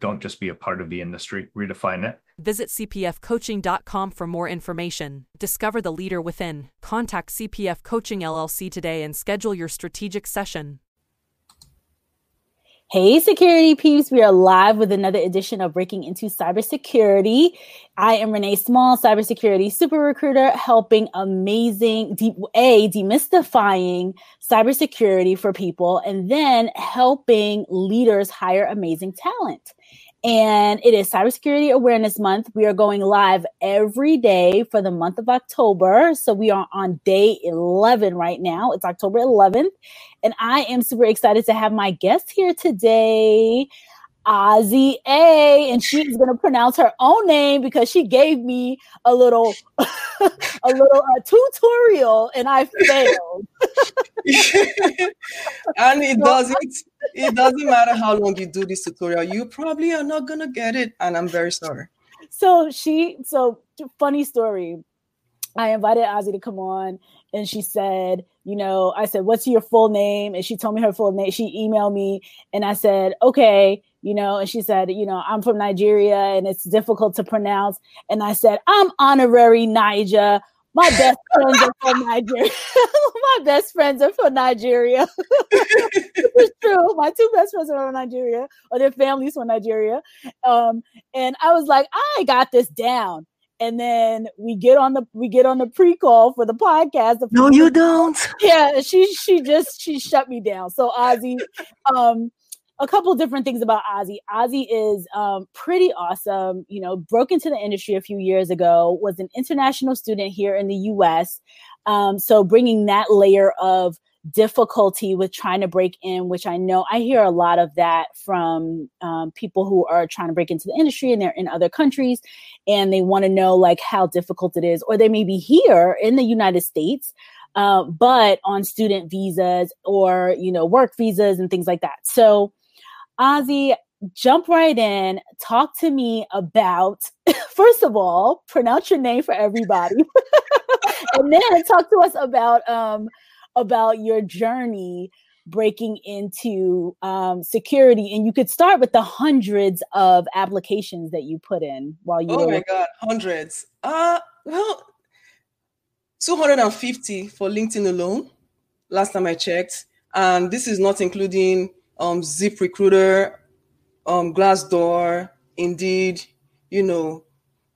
Don't just be a part of the industry, redefine it. Visit cpfcoaching.com for more information. Discover the leader within. Contact CPF Coaching LLC today and schedule your strategic session. Hey, security peeps, we are live with another edition of Breaking into Cybersecurity. I am Renee Small, cybersecurity super recruiter, helping amazing, de- A, demystifying cybersecurity for people, and then helping leaders hire amazing talent and it is Cybersecurity Awareness Month. We are going live every day for the month of October. So we are on day 11 right now. It's October 11th. And I am super excited to have my guest here today. Ozy A, and she's gonna pronounce her own name because she gave me a little a little uh, tutorial and I failed. and it doesn't it doesn't matter how long you do this tutorial, you probably are not gonna get it, and I'm very sorry. So she so funny story. I invited Ozy to come on and she said, you know, I said, What's your full name? And she told me her full name. She emailed me and I said, Okay, you know, and she said, you know, I'm from Nigeria and it's difficult to pronounce. And I said, I'm honorary Niger. My best friends are from Nigeria. My best friends are from Nigeria. it's true. My two best friends are from Nigeria, or their families from Nigeria. Um, and I was like, I got this down. And then we get on the we get on the pre-call for the podcast. The no, you don't. Yeah, she she just she shut me down. So Ozy, um, a couple different things about Ozy. Ozy is um, pretty awesome. You know, broke into the industry a few years ago. Was an international student here in the U.S. Um, so bringing that layer of difficulty with trying to break in, which I know I hear a lot of that from um, people who are trying to break into the industry and they're in other countries and they want to know like how difficult it is, or they may be here in the United States. Uh, but on student visas or you know work visas and things like that. So Ozy, jump right in. Talk to me about, first of all, pronounce your name for everybody, and then talk to us about um, about your journey breaking into um, security. And you could start with the hundreds of applications that you put in while you. Oh my god, hundreds. Uh well, 250 for LinkedIn alone. Last time I checked, and this is not including um, Zip Recruiter, um, Glassdoor, Indeed. You know,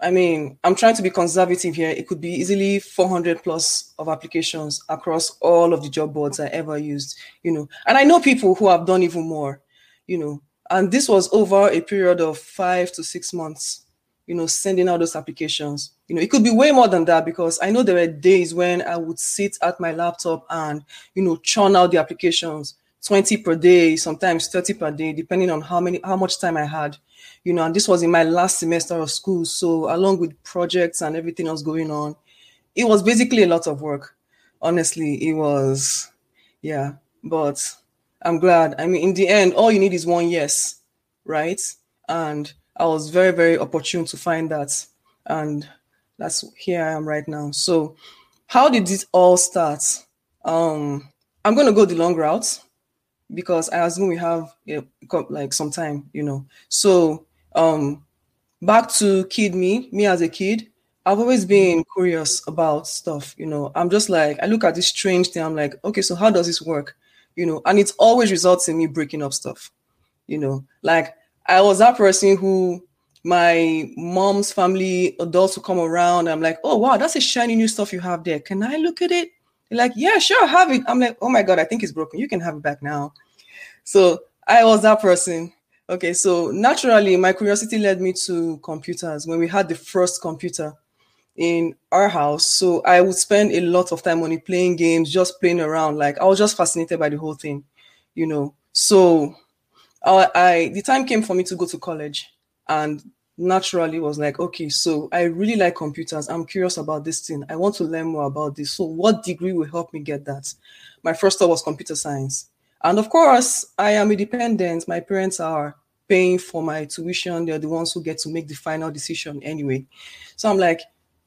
I mean, I'm trying to be conservative here. It could be easily 400 plus of applications across all of the job boards I ever used. You know, and I know people who have done even more. You know, and this was over a period of five to six months. You know, sending out those applications. You know, it could be way more than that because I know there were days when I would sit at my laptop and you know churn out the applications 20 per day, sometimes 30 per day, depending on how many how much time I had. You know, and this was in my last semester of school. So along with projects and everything else going on, it was basically a lot of work. Honestly, it was yeah, but I'm glad. I mean, in the end, all you need is one yes, right? And I was very, very opportune to find that. And that's here I am right now. So how did it all start? Um, I'm gonna go the long route because I assume we have like some time, you know. So um back to kid me, me as a kid, I've always been curious about stuff, you know. I'm just like I look at this strange thing, I'm like, okay, so how does this work? You know, and it always results in me breaking up stuff, you know. Like I was that person who my mom's family adults will come around. I'm like, oh wow, that's a shiny new stuff you have there. Can I look at it? They're like, yeah, sure, have it. I'm like, oh my god, I think it's broken. You can have it back now. So I was that person. Okay, so naturally, my curiosity led me to computers when we had the first computer in our house. So I would spend a lot of time on it playing games, just playing around. Like I was just fascinated by the whole thing, you know. So I, I the time came for me to go to college and naturally was like, okay, so I really like computers. I'm curious about this thing. I want to learn more about this. So what degree will help me get that? My first thought was computer science. And of course, I am independent. My parents are paying for my tuition. They're the ones who get to make the final decision anyway. So I'm like,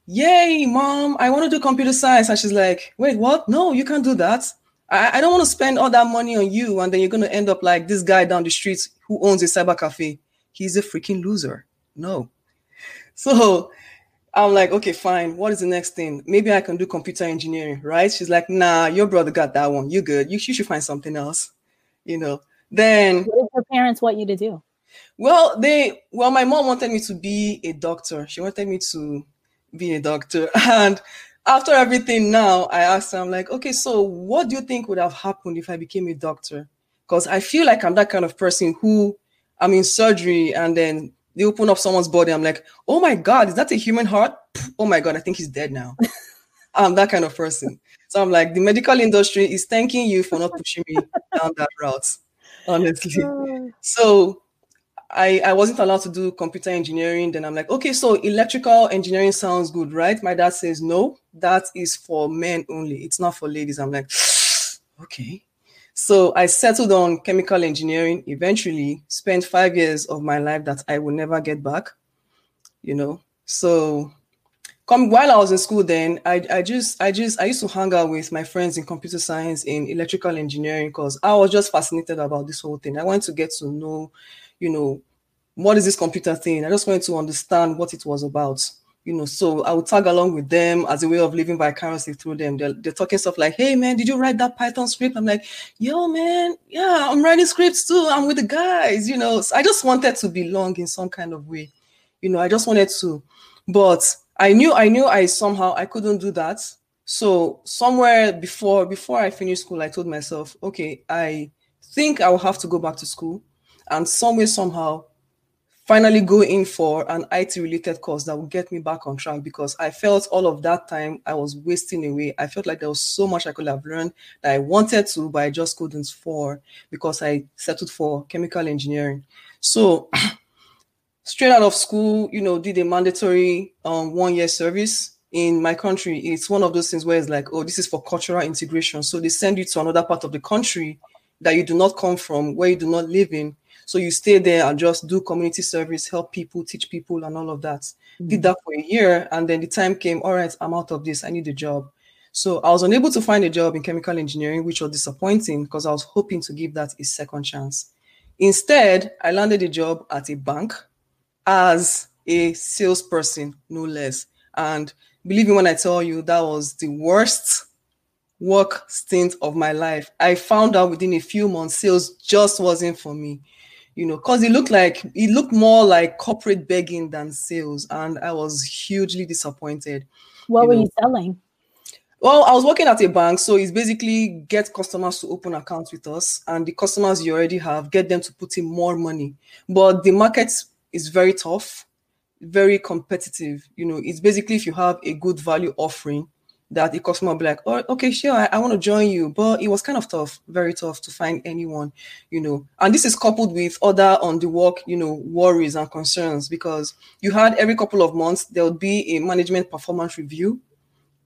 yay, mom, I want to do computer science. And she's like, wait, what? No, you can't do that. I, I don't want to spend all that money on you. And then you're going to end up like this guy down the street who owns a cyber cafe. He's a freaking loser. No. So I'm like, okay, fine. What is the next thing? Maybe I can do computer engineering, right? She's like, nah, your brother got that one. You good. You, you should find something else. You know. Then what did your parents want you to do? Well, they well, my mom wanted me to be a doctor. She wanted me to be a doctor. And after everything now, I asked her, I'm like, okay, so what do you think would have happened if I became a doctor? Because I feel like I'm that kind of person who I'm in surgery and then they open up someone's body. I'm like, oh my God, is that a human heart? Oh my God, I think he's dead now. I'm that kind of person. So I'm like, the medical industry is thanking you for not pushing me down that route, honestly. So I, I wasn't allowed to do computer engineering. Then I'm like, okay, so electrical engineering sounds good, right? My dad says, no, that is for men only. It's not for ladies. I'm like, okay. So I settled on chemical engineering, eventually spent five years of my life that I will never get back, you know. So come while I was in school then, I, I just I just I used to hang out with my friends in computer science in electrical engineering because I was just fascinated about this whole thing. I wanted to get to know, you know, what is this computer thing? I just wanted to understand what it was about you know, so I would tag along with them as a way of living vicariously through them. They're, they're talking stuff like, hey, man, did you write that Python script? I'm like, yo, man, yeah, I'm writing scripts too. I'm with the guys, you know. So I just wanted to belong in some kind of way. You know, I just wanted to. But I knew, I knew I somehow, I couldn't do that. So somewhere before, before I finished school, I told myself, okay, I think I will have to go back to school. And somewhere, somehow, finally go in for an IT related course that would get me back on track because I felt all of that time I was wasting away. I felt like there was so much I could have learned that I wanted to, but I just couldn't for because I settled for chemical engineering. So straight out of school, you know, did a mandatory um, one year service in my country. It's one of those things where it's like, oh, this is for cultural integration. So they send you to another part of the country that you do not come from, where you do not live in so you stay there and just do community service, help people, teach people, and all of that. Mm-hmm. Did that for a year, and then the time came. All right, I'm out of this. I need a job. So I was unable to find a job in chemical engineering, which was disappointing because I was hoping to give that a second chance. Instead, I landed a job at a bank as a salesperson, no less. And believe me when I tell you, that was the worst work stint of my life. I found out within a few months, sales just wasn't for me you know, because it looked like it looked more like corporate begging than sales, and I was hugely disappointed. What you were know. you selling? Well, I was working at a bank, so it's basically get customers to open accounts with us, and the customers you already have, get them to put in more money. But the market is very tough, very competitive. You know, it's basically if you have a good value offering, that the customer be like, oh, okay, sure, I, I want to join you. But it was kind of tough, very tough to find anyone, you know. And this is coupled with other on the work, you know, worries and concerns because you had every couple of months, there would be a management performance review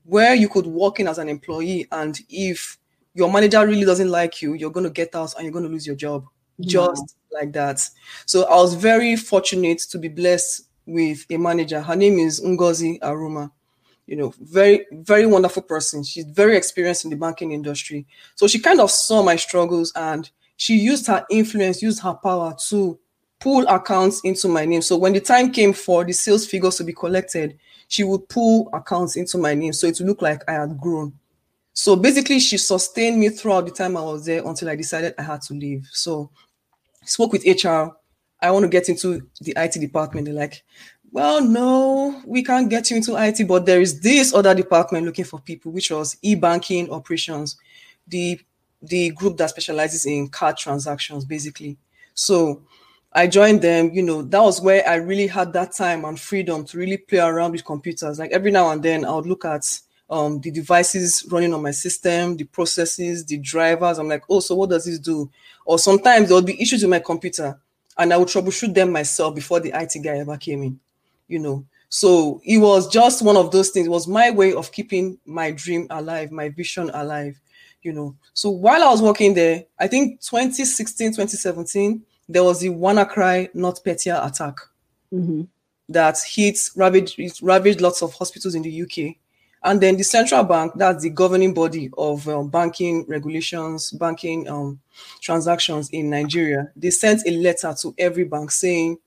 where you could walk in as an employee. And if your manager really doesn't like you, you're going to get out and you're going to lose your job just like that. So I was very fortunate to be blessed with a manager. Her name is Ngozi Aruma you know, very, very wonderful person. She's very experienced in the banking industry. So she kind of saw my struggles and she used her influence, used her power to pull accounts into my name. So when the time came for the sales figures to be collected, she would pull accounts into my name. So it would look like I had grown. So basically, she sustained me throughout the time I was there until I decided I had to leave. So spoke with HR. I want to get into the IT department. They're like, well, no, we can't get you into IT, but there is this other department looking for people, which was e-banking operations, the the group that specializes in card transactions, basically. So I joined them, you know, that was where I really had that time and freedom to really play around with computers. Like every now and then I would look at um, the devices running on my system, the processes, the drivers. I'm like, oh, so what does this do? Or sometimes there would be issues with my computer and I would troubleshoot them myself before the IT guy ever came in, you know. So it was just one of those things. It was my way of keeping my dream alive, my vision alive, you know. So while I was working there, I think 2016, 2017, there was the WannaCry NotPetya attack Mm-hmm. that hit ravaged, ravaged lots of hospitals in the UK. And then the central bank, that's the governing body of um, banking regulations, banking um, transactions in Nigeria, they sent a letter to every bank saying,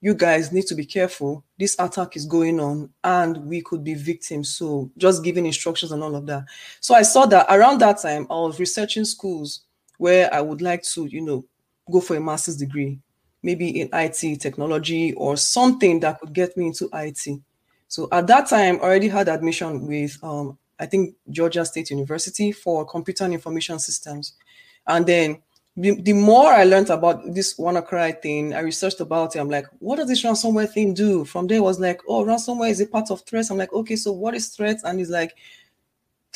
you guys need to be careful. This attack is going on and we could be victims. So just giving instructions and all of that. So I saw that around that time, I was researching schools where I would like to, you know, go for a master's degree, maybe in IT technology or something that could get me into IT. So at that time, I already had admission with, um, I think, Georgia State University for computer and information systems. And then the, the more I learned about this WannaCry thing, I researched about it. I'm like, what does this ransomware thing do? From there, was like, oh, ransomware is a part of threats. I'm like, okay, so what is threats? And it's like,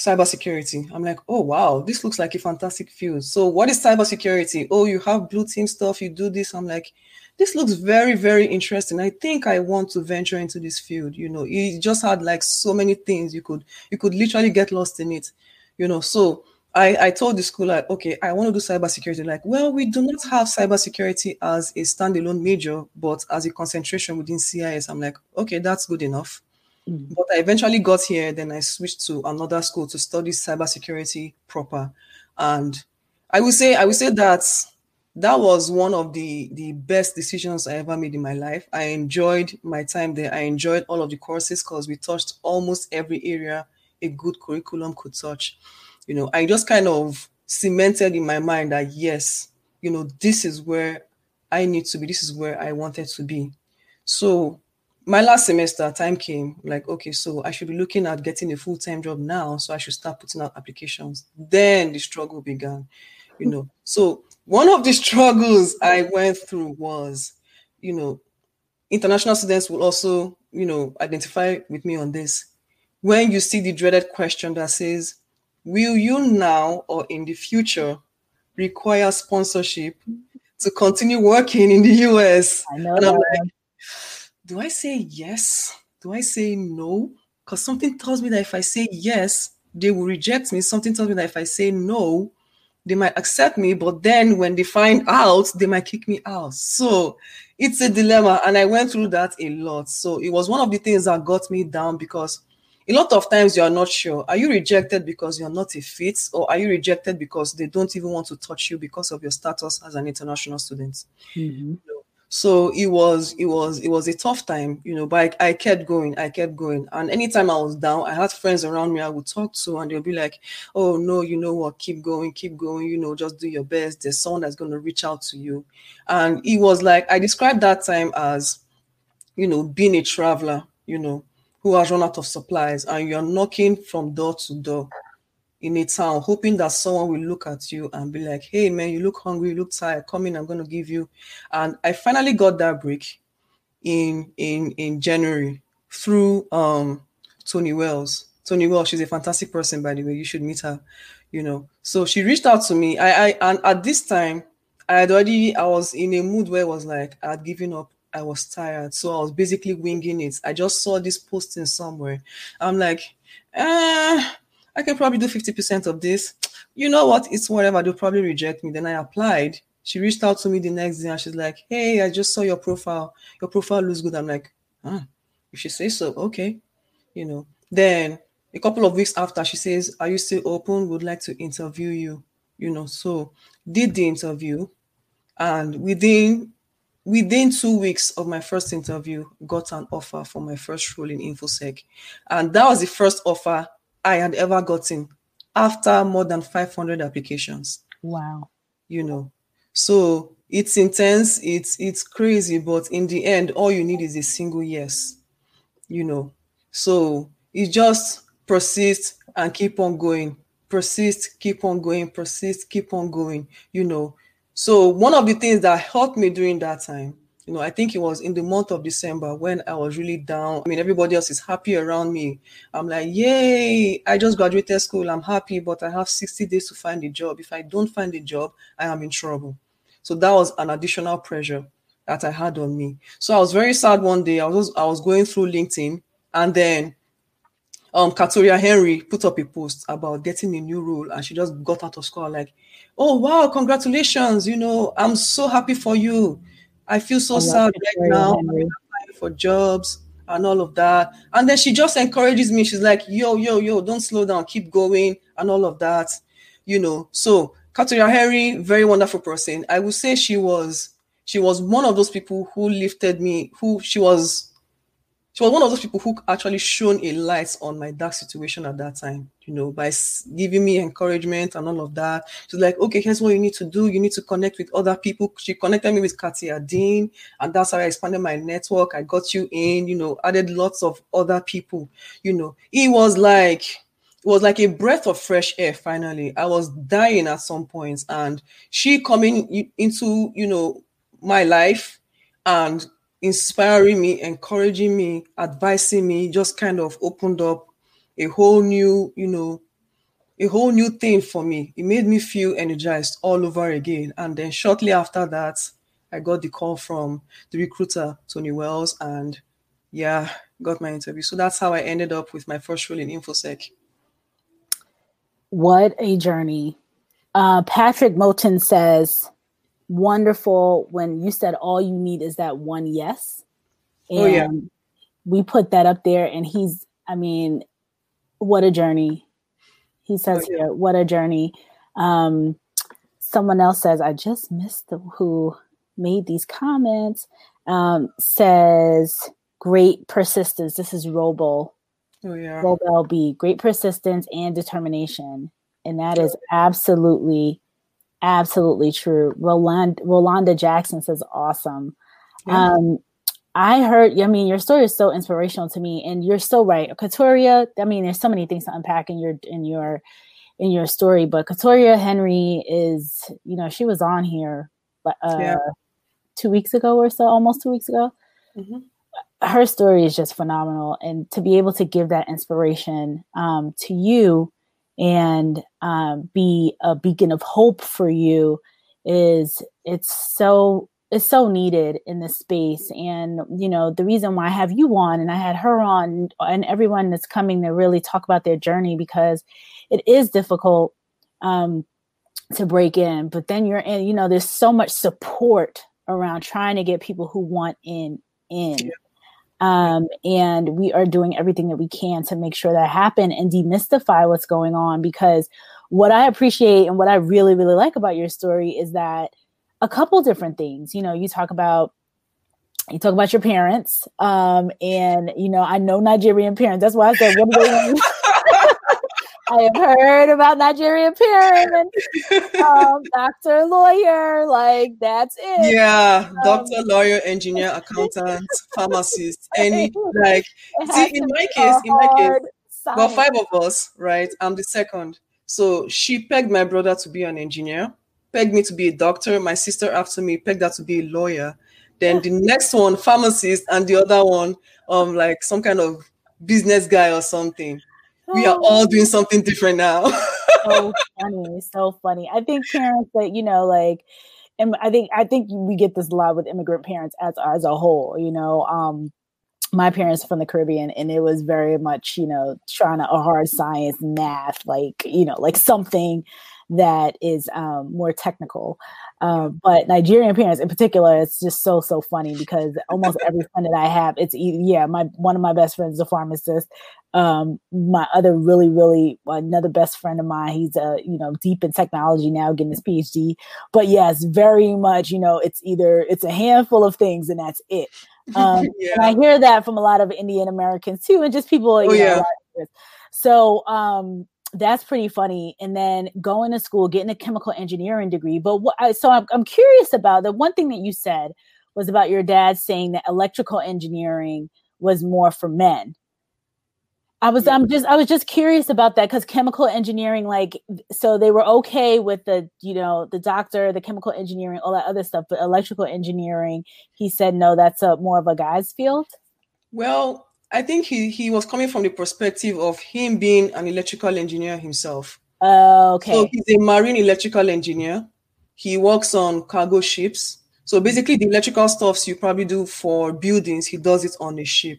cybersecurity. I'm like, oh wow, this looks like a fantastic field. So what is cybersecurity? Oh, you have blue team stuff, you do this. I'm like, this looks very, very interesting. I think I want to venture into this field. You know, it just had like so many things you could you could literally get lost in it. You know, so I, I told the school like, okay, I want to do cybersecurity. Like, well, we do not have cybersecurity as a standalone major, but as a concentration within CIS. I'm like, okay, that's good enough. Mm. But I eventually got here. Then I switched to another school to study cybersecurity proper. And I would say, I would say that that was one of the the best decisions I ever made in my life. I enjoyed my time there. I enjoyed all of the courses because we touched almost every area a good curriculum could touch. You know, I just kind of cemented in my mind that yes, you know, this is where I need to be. This is where I wanted to be. So my last semester time came like okay so i should be looking at getting a full-time job now so i should start putting out applications then the struggle began you know so one of the struggles i went through was you know international students will also you know identify with me on this when you see the dreaded question that says will you now or in the future require sponsorship to continue working in the us I know and i'm like do I say yes? Do I say no? Because something tells me that if I say yes, they will reject me. Something tells me that if I say no, they might accept me. But then when they find out, they might kick me out. So it's a dilemma. And I went through that a lot. So it was one of the things that got me down because a lot of times you are not sure. Are you rejected because you're not a fit? Or are you rejected because they don't even want to touch you because of your status as an international student? Mhm. so it was it was it was a tough time you know but I, I kept going i kept going and anytime i was down i had friends around me i would talk to and they'll be like oh no you know what keep going keep going you know just do your best there's someone that's going to reach out to you and it was like i described that time as you know being a traveler you know who has run out of supplies and you're knocking from door to door in a town, hoping that someone will look at you and be like, hey man, you look hungry, you look tired, come in, I'm gonna give you. And I finally got that break in in in January through um Tony Wells. Tony Wells, she's a fantastic person, by the way. You should meet her, you know. So she reached out to me. I, I and at this time, I had already I was in a mood where it was like I had given up. I was tired. So I was basically winging it. I just saw this posting somewhere. I'm like, eh, I can probably do 50% of this. You know what? It's whatever. They'll probably reject me. Then I applied. She reached out to me the next day and she's like, Hey, I just saw your profile. Your profile looks good. I'm like, ah, if she says so, okay. You know. Then a couple of weeks after, she says, Are you still open? Would like to interview you. You know, so did the interview. And within within two weeks of my first interview, got an offer for my first role in InfoSec. And that was the first offer I had ever gotten after more than 500 applications, Wow. you know. So it's intense, it's it's crazy, but in the end, all you need is a single yes, you know. So you just persist and keep on going, persist, keep on going, persist, keep on going, you know. So one of the things that helped me during that time You know, I think it was in the month of December when I was really down. I mean, everybody else is happy around me. I'm like, yay, I just graduated school. I'm happy, but I have 60 days to find a job. If I don't find a job, I am in trouble. So that was an additional pressure that I had on me. So I was very sad one day. I was I was going through LinkedIn and then um Katoria Henry put up a post about getting a new role and she just got out of school like, oh wow, congratulations. You know, I'm so happy for you. I feel so sad right now for jobs and all of that. And then she just encourages me. She's like, yo, yo, yo, don't slow down, keep going, and all of that. You know, so Katoria Henry, very wonderful person. I would say she was she was one of those people who lifted me, who she was she was one of those people who actually shone a light on my dark situation at that time, you know, by giving me encouragement and all of that. She's like, okay, here's what you need to do. You need to connect with other people. She connected me with Katia Dean, and that's how I expanded my network. I got you in, you know, added lots of other people, you know. It was like, it was like a breath of fresh air finally i was dying at some points and she coming into you know my life and inspiring me, encouraging me, advising me, just kind of opened up a whole new, you know, a whole new thing for me. It made me feel energized all over again. And then shortly after that, I got the call from the recruiter, Tony Wells, and yeah, got my interview. So that's how I ended up with my first role in InfoSec. What a journey. Uh, Patrick Moten says, wonderful when you said all you need is that one yes. And oh, yeah. we put that up there and he's I mean, what a journey. He says oh, yeah. here, what a journey. Um someone else says, I just missed the, who made these comments. Um, says great persistence. This is Robo. Oh yeah. Robo B. Great persistence and determination. And that is absolutely absolutely true. Roland Rolanda Jackson says awesome. Yeah. Um, I heard, I mean, your story is so inspirational to me, and you're so right. Katoria, I mean, there's so many things to unpack in your in your in your story, but Katoria Henry is, you know, she was on here uh, yeah. two weeks ago or so, almost two weeks ago. Mm-hmm. Her story is just phenomenal, and to be able to give that inspiration um, to you and um, be a beacon of hope for you is it's so it's so needed in this space and you know the reason why i have you on and i had her on and everyone that's coming to really talk about their journey because it is difficult um, to break in but then you're in you know there's so much support around trying to get people who want in in yeah. Um, and we are doing everything that we can to make sure that happen and demystify what's going on because what I appreciate and what I really, really like about your story is that a couple different things. You know, you talk about you talk about your parents, um, and you know, I know Nigerian parents. That's why I said, what do they I have heard about Nigerian parents, um, doctor, lawyer, like that's it. Yeah, um, doctor, lawyer, engineer, accountant, pharmacist, any like. See, in my case, in my case, well, five of us, right? I'm the second. So she pegged my brother to be an engineer, pegged me to be a doctor. My sister after me pegged her to be a lawyer. Then the next one, pharmacist, and the other one, um, like some kind of business guy or something we are all doing something different now. so funny, so funny. I think parents that you know, like, and I think I think we get this a lot with immigrant parents as as a whole. You know, um, my parents from the Caribbean, and it was very much you know trying to a hard science, math, like you know, like something that is um, more technical. Uh, but Nigerian parents in particular, it's just so so funny because almost every friend that I have, it's yeah, my one of my best friends is a pharmacist. Um, my other really really another best friend of mine, he's a uh, you know deep in technology now, getting his PhD. But yes, very much you know it's either it's a handful of things and that's it. Um, yeah. And I hear that from a lot of Indian Americans too, and just people. Oh, yeah. So um, that's pretty funny. And then going to school, getting a chemical engineering degree. But what, so I'm, I'm curious about the one thing that you said was about your dad saying that electrical engineering was more for men. I was I'm just I was just curious about that because chemical engineering, like so they were okay with the, you know, the doctor, the chemical engineering, all that other stuff, but electrical engineering, he said no, that's a more of a guy's field. Well, I think he he was coming from the perspective of him being an electrical engineer himself. Uh, okay. So he's a marine electrical engineer. He works on cargo ships. So basically, the electrical stuffs you probably do for buildings, he does it on a ship.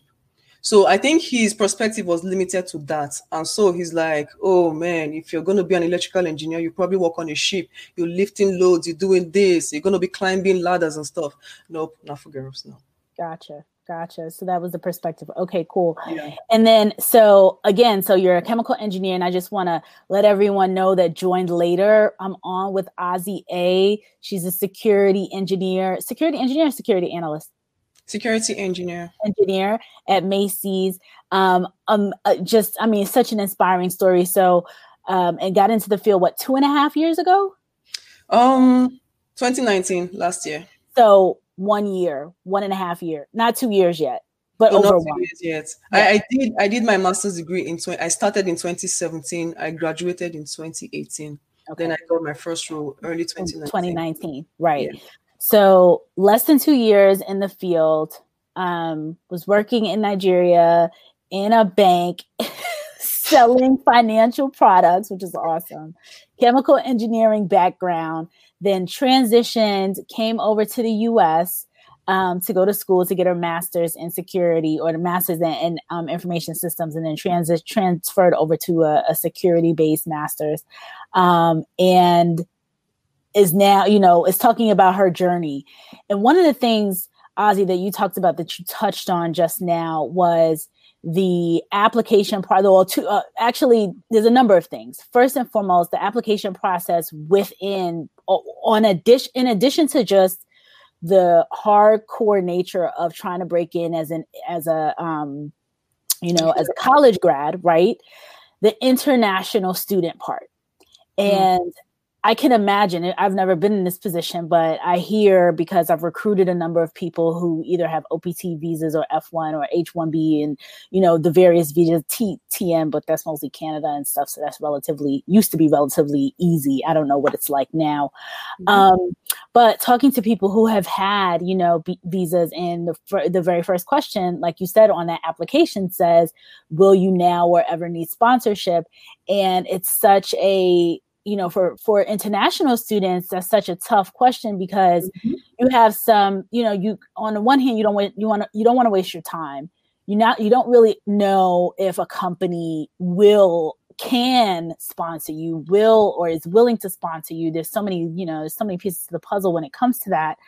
So I think his perspective was limited to that. And so he's like, oh man, if you're going to be an electrical engineer, you probably work on a ship, you're lifting loads, you're doing this, you're going to be climbing ladders and stuff. Nope, not for girls, no. Gotcha. Gotcha. So that was the perspective. Okay, cool. Yeah. And then, so again, so you're a chemical engineer, and I just want to let everyone know that joined later. I'm on with Ozy A. She's a security engineer, security engineer, security analyst security engineer engineer at Macy's. Um, um, uh, just I mean, such an inspiring story. So, um, and got into the field what two and a half years ago? Um, 2019, last year. So one year, one and a half year, not two years yet, but Oh, over not one. years yet. Yeah. I, I did I did my master's degree in 20, I started in 2017. I graduated in 2018. Okay. Then I got my first role early 2019. 2019, right? Yeah. So less than two years in the field. Um, was working in Nigeria in a bank, selling financial products, which is awesome. Chemical engineering background. Then transitioned, came over to the U.S. Um, to go to school to get her master's in security or the master's in, in um, information systems, and then transferred over to a, a security-based master's. Um, and is now, you know, is talking about her journey. And one of the things, Ozy, that you talked about that you touched on just now was the application part. Well, two, uh, actually, there's a number of things. First and foremost, the application process within, on addition, in addition to just the hardcore nature of trying to break in as an as a um, you know, as a college grad, right? The international student part. Mm. And I can imagine it. I've never been in this position, but I hear because I've recruited a number of people who either have OPT visas or F1 or H1B and, you know, the various visas, T, TN, but that's mostly Canada and stuff. So that's relatively, used to be relatively easy. I don't know what it's like now. Mhm. Um, but talking to people who have had, you know, b- visas and the, fir- the very first question, like you said on that application says, will you now or ever need sponsorship? And it's such a, you know, for, for international students, that's such a tough question because Mhm. you have some, you know, you, on the one hand, you don't want, you want you don't want to waste your time. You not, you don't really know if a company will can sponsor you will or is willing to sponsor you there's so many you know there's so many pieces to the puzzle when it comes to that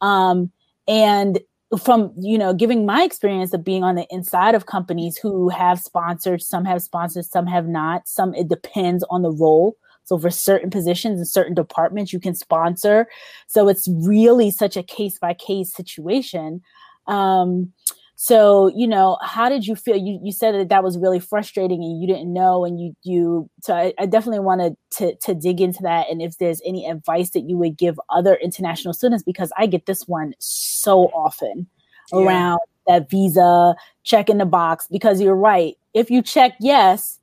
um and from you know giving my experience of being on the inside of companies who have sponsored some have sponsored some have not some it depends on the role so for certain positions in certain departments you can sponsor. So it's really such a case by case situation. Um so you know how did you feel? You, you said that that was really frustrating and you didn't know and you you so i, I definitely wanted to to dig into that and if there's any advice that you would give other international students because i get this one so often Yeah. around that visa check in the box because you're right. If you check yes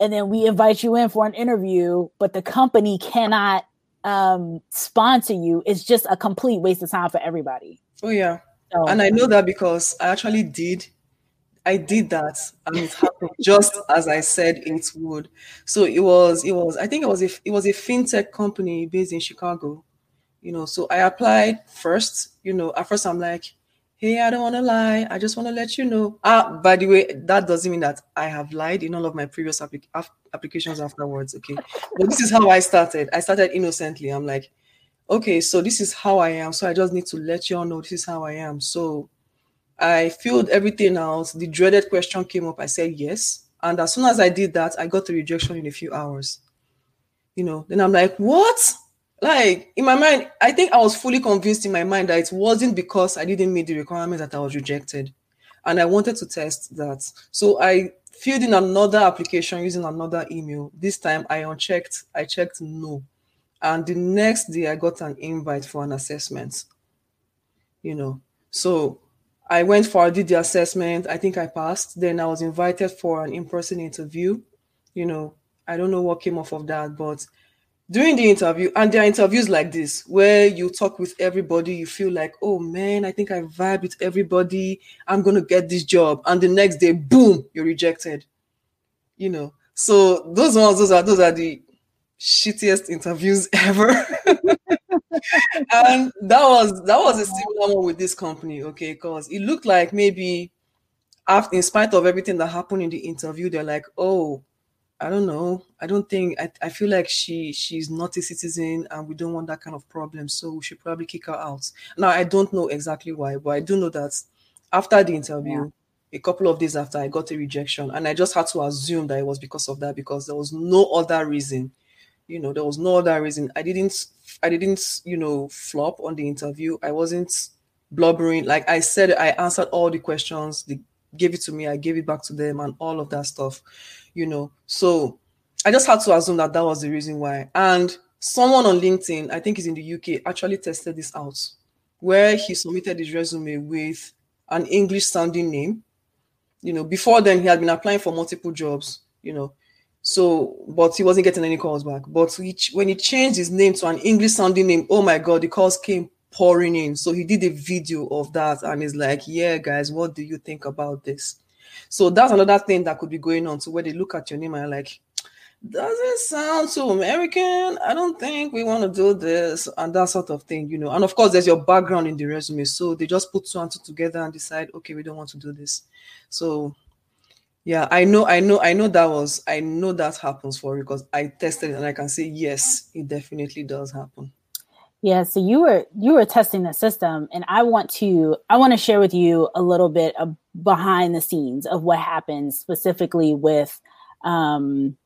and then we invite you in for an interview but the company cannot um sponsor you it's just a complete waste of time for everybody Oh yeah. so And I know that because I actually did, I did that, and it happened just as I said it would. So it was, it was. I think it was a, it was a fintech company based in Chicago. You know, so I applied first. You know, at first I'm like, hey, I don't want to lie. I just want to let you know. Ah, by the way, that doesn't mean that I have lied in all of my previous applic- af- applications afterwards. Okay, but this is how I started. I started innocently. I'm like, okay, so this is how I am. So I just need to let you all know this is how I am. So I filled everything out. The dreaded question came up. I said yes. And as soon as I did that, I got the rejection in a few hours. You know, then I'm like, what? Like in my mind, I think I was fully convinced in my mind that it wasn't because I didn't meet the requirements that I was rejected. And I wanted to test that. So I filled in another application using another email. This time I unchecked, I checked no. And the next day I got an invite for an assessment. You know, so I went for I did the assessment. I think I passed. Then I was invited for an in-person interview. You know, I don't know what came off of that, but during the interview, and there are interviews like this where you talk with everybody, you feel like, oh man, I think I vibe with everybody. I'm gonna get this job, and the next day, boom, you're rejected. You know, so those ones, those are those are the shittiest interviews ever. and that was that was a similar one with this company, okay? Because it looked like maybe after in spite of everything that happened in the interview, they're like, oh, I don't know. I don't think I, I feel like she she's not a citizen and we don't want that kind of problem. So we should probably kick her out. Now I don't know exactly why, but I do know that after the interview, yeah. a couple of days after I got a rejection, and I just had to assume that it was because of that because there was no other reason. You know, there was no other reason. I didn't I didn't, you know, flop on the interview. I wasn't blubbering. Like I said, I answered all the questions. They gave it to me. I gave it back to them and all of that stuff you know. So I just had to assume that that was the reason why. And someone on LinkedIn, I think he's in the UK, actually tested this out, where he submitted his resume with an English sounding name. You know, before then he had been applying for multiple jobs, you know. So, but he wasn't getting any calls back. But he, when he changed his name to an English sounding name, oh my God, the calls came pouring in. So he did a video of that and he's like, yeah, guys, what do you think about this? So that's another thing that could be going on to where they look at your name and like, doesn't sound too American. I don't think we want to do this and that sort of thing, you know. And of course, there's your background in the resume. So they just put two and two together and decide, okay, we don't want to do this. So yeah, I know, I know, I know that was, I know that happens for you because I tested it and I can say, yes, it definitely does happen. Yeah, so you were you were testing the system, and I want to I want to share with you a little bit of behind the scenes of what happens specifically with um,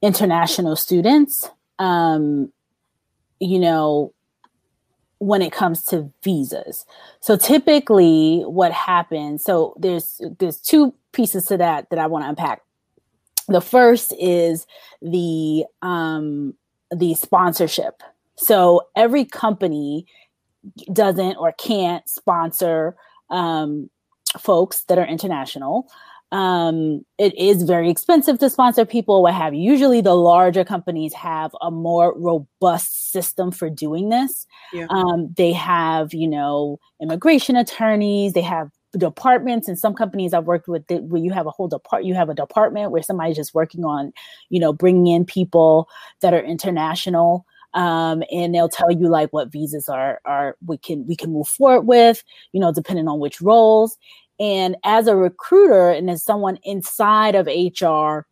international students. Um, you know, when it comes to visas. So typically, what happens? So there's there's two pieces to that that I want to unpack. The first is the um, the sponsorship so every company doesn't or can't sponsor um, folks that are international. Um, it is very expensive to sponsor people, what have you. Usually, the larger companies have a more robust system for doing this. Yeah. Um, they have, you know, immigration attorneys, they have departments and some companies I've worked with where you have a whole depart you have a department where somebody's just working on you know bringing in people that are international um, and they'll tell you like what visas are are we can we can move forward with, you know, depending on which roles. And as a recruiter and as someone inside of HR,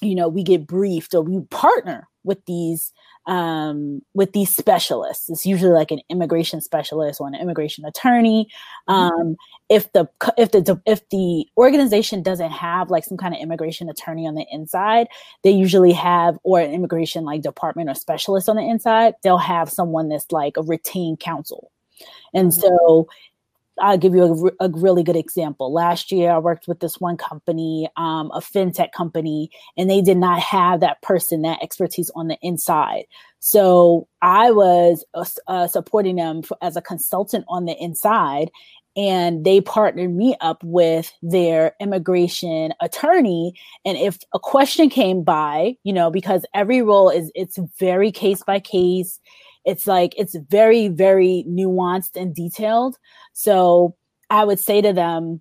you know, we get briefed or we partner with these um, with these specialists. It's usually like an immigration specialist or an immigration attorney. Mm-hmm. Um, if the if the if the organization doesn't have like some kind of immigration attorney on the inside, they usually have or an immigration like department or specialist on the inside. They'll have someone that's like a retained counsel. And mm-hmm. so I'll give you a, a, really good example. Last year, I worked with this one company, um, a fintech company, and they did not have that person, that expertise on the inside. So I was uh, supporting them as a consultant on the inside, and they partnered me up with their immigration attorney. And if a question came by, you know, because every role is it's very case by case it's like it's very very nuanced and detailed. So i would say to them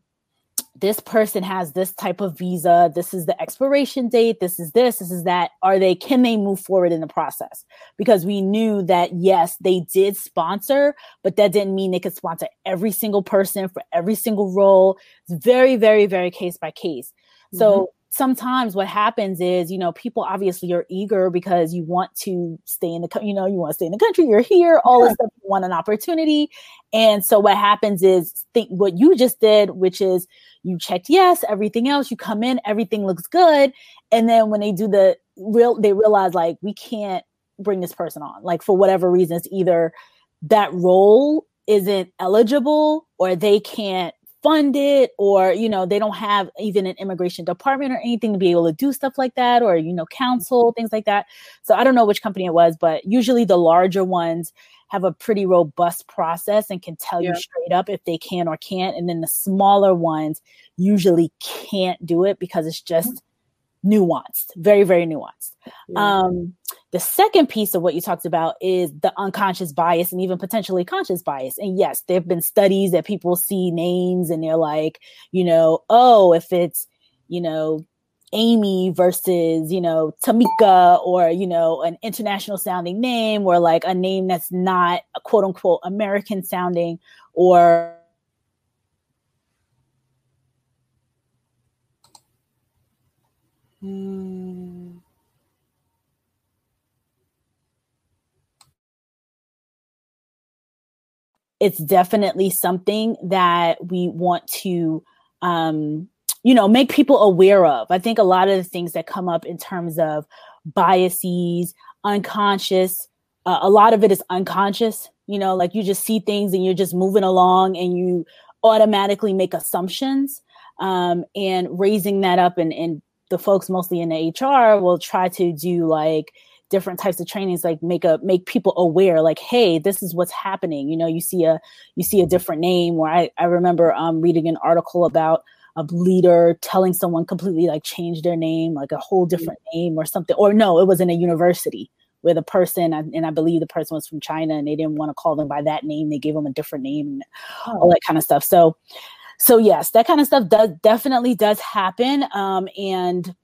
this person has this type of visa. This is the expiration date. This is this this is that. Are they can they move forward in the process? Because we knew that yes they did sponsor but that didn't mean they could sponsor every single person for every single role. It's very very very case by case. So mm-hmm sometimes what happens is, you know, people obviously are eager because you want to stay in the, you know, you want to stay in the country, you're here, all yeah. this stuff, you want an opportunity. And so what happens is think what you just did, which is you checked yes, everything else, you come in, everything looks good. And then when they do the real, they realize like, we can't bring this person on, like for whatever reasons, either that role isn't eligible or they can't fund it or you know they don't have even an immigration department or anything to be able to do stuff like that or you know counsel things like that. So i don't know which company it was but usually the larger ones have a pretty robust process and can tell yeah. you straight up if they can or can't and then the smaller ones usually can't do it because it's just mm-hmm nuanced, very, very nuanced. Yeah. Um, the second piece of what you talked about is the unconscious bias and even potentially conscious bias. And yes, there have been studies that people see names and they're like, you know, oh, if it's, you know, Amy versus, you know, Tamika or, you know, an international sounding name or like a name that's not a quote unquote American sounding or Hmm. It's definitely something that we want to, um, you know, make people aware of. I think a lot of the things that come up in terms of biases, unconscious, uh, a lot of it is unconscious. You know, like you just see things and you're just moving along and you automatically make assumptions um, and raising that up and, and the folks mostly in the HR will try to do like different types of trainings like make a make people aware like hey this is what's happening you know you see a you see a different name where i, I remember um, reading an article about a leader telling someone completely like change their name like a whole different mm-hmm. name or something or no it was in a university where the person and i believe the person was from china and they didn't want to call them by that name they gave them a different name and oh. all that kind of stuff so so yes that kind of stuff does definitely does happen um, and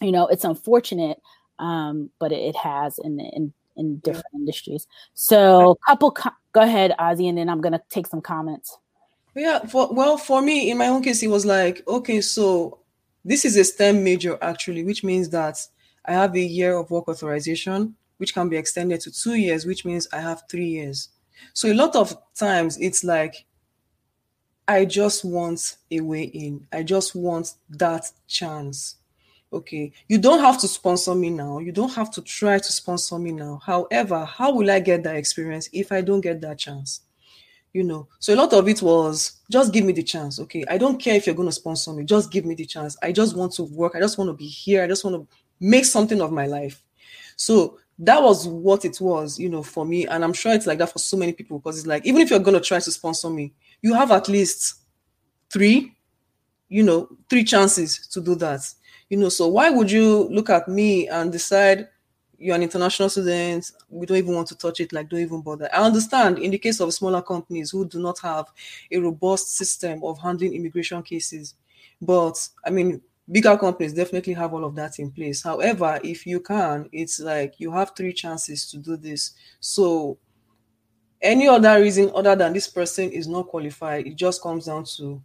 you know it's unfortunate um, but it, it, has in in in different industries. So couple co- go ahead Ozy and then i'm gonna take some comments. Yeah for, well for me in my own case it was like okay so this is a stem major actually which means that i have a year of work authorization which can be extended to two years which means i have three years. So a lot of times it's like I just want a way in. I just want that chance. Okay. You don't have to sponsor me now. You don't have to try to sponsor me now. However, how will I get that experience if I don't get that chance? You know, so a lot of it was just give me the chance. Okay. I don't care if you're going to sponsor me, just give me the chance. I just want to work. I just want to be here. I just want to make something of my life. So that was what it was, you know, for me. And I'm sure it's like that for so many people because it's like, even if you're going to try to sponsor me, you have at least three, you know, three chances to do that. You know, so why would you look at me and decide you're an international student, we don't even want to touch it, like don't even bother. I understand in the case of smaller companies who do not have a robust system of handling immigration cases. But I mean, bigger companies definitely have all of that in place. However, if you can, it's like you have three chances to do this. So any other reason other than this person is not qualified, it just comes down to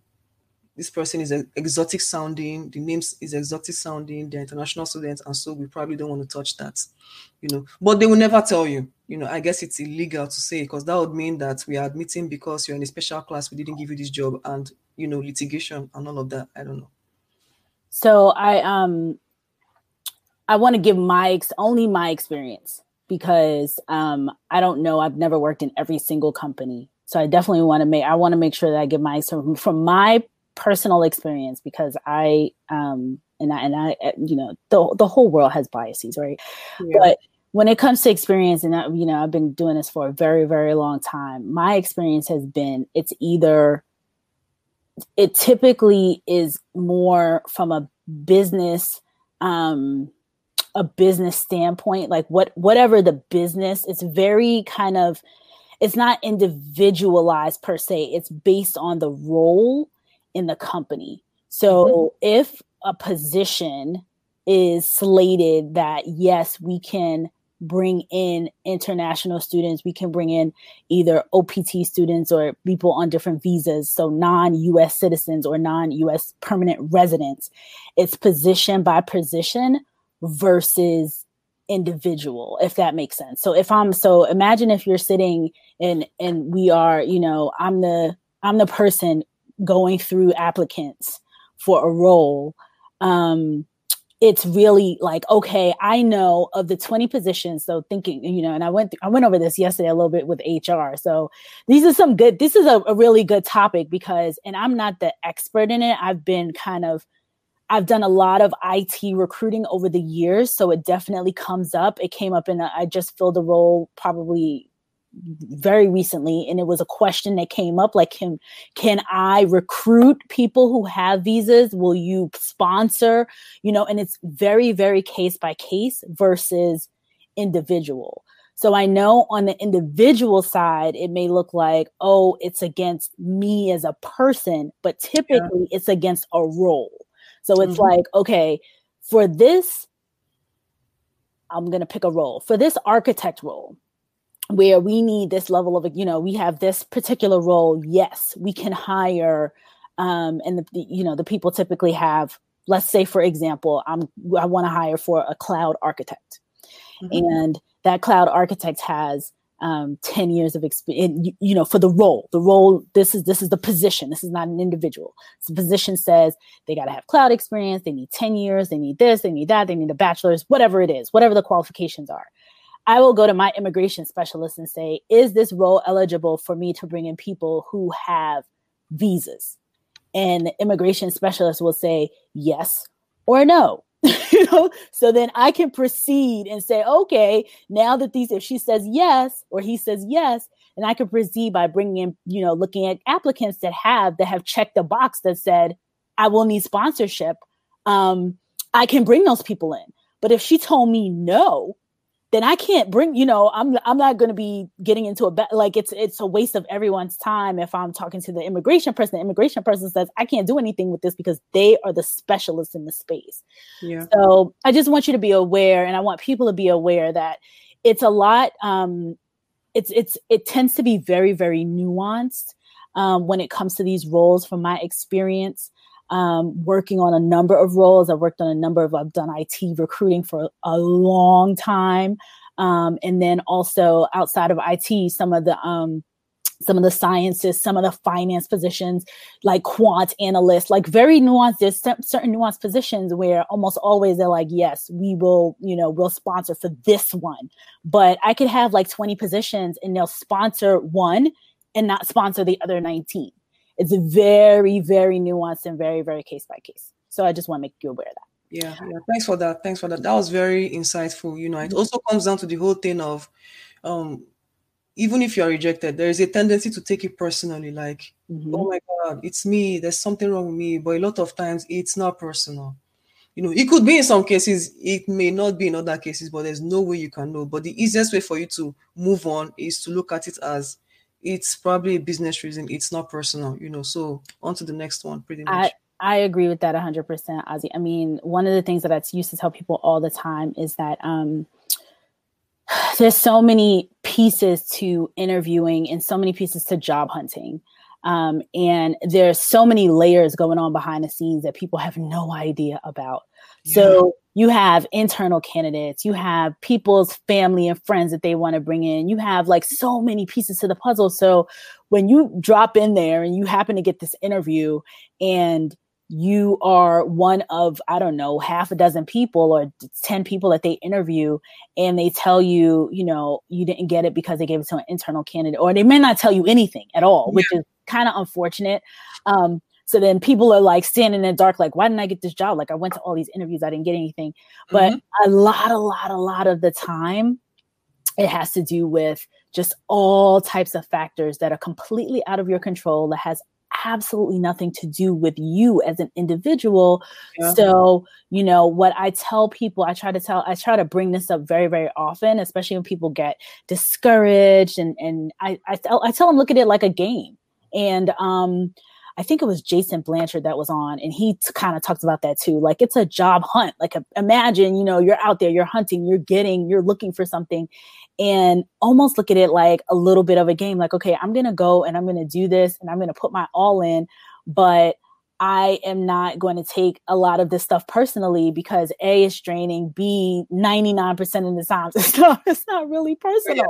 this person is exotic sounding, the name is exotic sounding, they're international students, and so we probably don't want to touch that, you know. But they will never tell you, you know. I guess it's illegal to say because that would mean that we are admitting because you're in a special class, we didn't give you this job, and you know, litigation and all of that. I don't know. So I um I want to give my ex- only my experience because um, I don't know. I've never worked in every single company, so I definitely want to make. I want to make sure that I give my so from my personal experience because I um, and I and I uh, you know the the whole world has biases, right? Yeah. But when it comes to experience, and I, you know I've been doing this for a very very long time. My experience has been it's either it typically is more from a business um a business standpoint like what whatever the business it's very kind of it's not individualized per se it's based on the role in the company so mm-hmm. if a position is slated that yes we can bring in international students we can bring in either opt students or people on different visas so non-us citizens or non-us permanent residents it's position by position versus individual if that makes sense. So if i'm so imagine if you're sitting and and we are you know i'm the i'm the person going through applicants for a role um it's really like okay i know of the 20 positions so thinking you know and i went i went over this yesterday a little bit with hr so these are some good this is a, a really good topic because and i'm not the expert in it. I've been kind of I've done a lot of IT recruiting over the years, so it definitely comes up. It came up in a, I just filled a role probably very recently and it was a question that came up like can can i recruit people who have visas will you sponsor you know and it's very very case by case versus individual so i know on the individual side it may look like oh it's against me as a person but typically yeah. it's against a role so it's mm-hmm. like okay for this i'm going to pick a role for this architect role where we need this level of you know we have this particular role yes we can hire um and the, the you know the people typically have let's say for example i'm i want to hire for a cloud architect mm-hmm. and that cloud architect has um 10 years of experience you know for the role the role this is this is the position this is not an individual the position says they got to have cloud experience they need 10 years they need this they need that they need a bachelor's whatever it is whatever the qualifications are I will go to my immigration specialist and say, is this role eligible for me to bring in people who have visas? And the immigration specialist will say yes or no. you know, so then I can proceed and say, okay, now that these, if she says yes or he says yes and I can proceed by bringing in, you know, looking at applicants that have that have checked the box that said, I will need sponsorship. Um, I can bring those people in. But if she told me no, then I can't bring, you know, I'm I'm not going to be getting into a be- like it's it's a waste of everyone's time if I'm talking to the immigration person. The immigration person says I can't do anything with this because they are the specialists in the space. Yeah. So I just want you to be aware, and I want people to be aware that it's a lot. Um, it's it's it tends to be very very nuanced um, when it comes to these roles, from my experience um, working on a number of roles. I've worked on a number of, I've done IT recruiting for a long time. Um, and then also outside of IT, some of the, um, some of the sciences, some of the finance positions, like quant analysts, like very nuanced. There's certain nuanced positions where almost always they're like, yes, we will, you know, we'll sponsor for this one. But I could have like 20 positions and they'll sponsor one and not sponsor the other 19 it's a very, very nuanced and very, very case by case. So I just want to make you aware of that. Yeah, yeah. Thanks for that. Thanks for that. That was very insightful. You know, it mm-hmm. also comes down to the whole thing of um even if you're rejected, there is a tendency to take it personally, like, mm-hmm. oh my god, it's me, there's something wrong with me. But a lot of times it's not personal. You know, it could be in some cases, it may not be in other cases, but there's no way you can know. But the easiest way for you to move on is to look at it as it's probably a business reason. It's not personal, you know. So on to the next one, pretty much. I, I agree with that 100%, Ozy. I mean, one of the things that I used to tell people all the time is that um, there's so many pieces to interviewing and so many pieces to job hunting. Um, and there's so many layers going on behind the scenes that people have no idea about. Yeah. So you have internal candidates, you have people's family and friends that they want to bring in. You have like so many pieces to the puzzle. So when you drop in there and you happen to get this interview and you are one of i don't know half a dozen people or 10 people that they interview and they tell you you know you didn't get it because they gave it to an internal candidate or they may not tell you anything at all which is kind of unfortunate um, so then people are like standing in the dark, like, why didn't I get this job? Like I went to all these interviews, I didn't get anything. But mm-hmm. a lot, a lot, a lot of the time, it has to do with just all types of factors that are completely out of your control that has absolutely nothing to do with you as an individual. Yeah. So, you know, what I tell people, I try to tell, I try to bring this up very, very often, especially when people get discouraged. And and I I tell, I tell them look at it like a game. And um, I think it was Jason Blanchard that was on, and he t- kind of talks about that too. Like it's a job hunt. Like a, imagine, you know, you're out there, you're hunting, you're getting, you're looking for something, and almost look at it like a little bit of a game. Like, okay, I'm gonna go and I'm gonna do this, and I'm gonna put my all in, but I am not going to take a lot of this stuff personally because A is draining, B 99% of the times it's not it's not really personal. Yeah.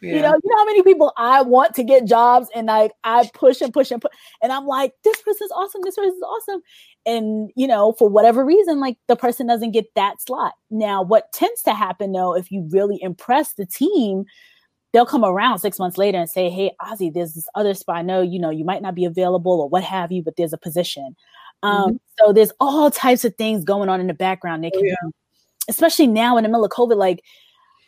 You know, you know how many people I want to get jobs and like I push and push and push and I'm like, this person's awesome, this person's awesome. And you know, for whatever reason, like the person doesn't get that slot. Now, what tends to happen though, if you really impress the team, they'll come around six months later and say, Hey, Ozy, there's this other spot. I know, you know, you might not be available or what have you, but there's a position. Um, mm-hmm. so there's all types of things going on in the background. They can, oh, yeah. especially now in the middle of COVID, like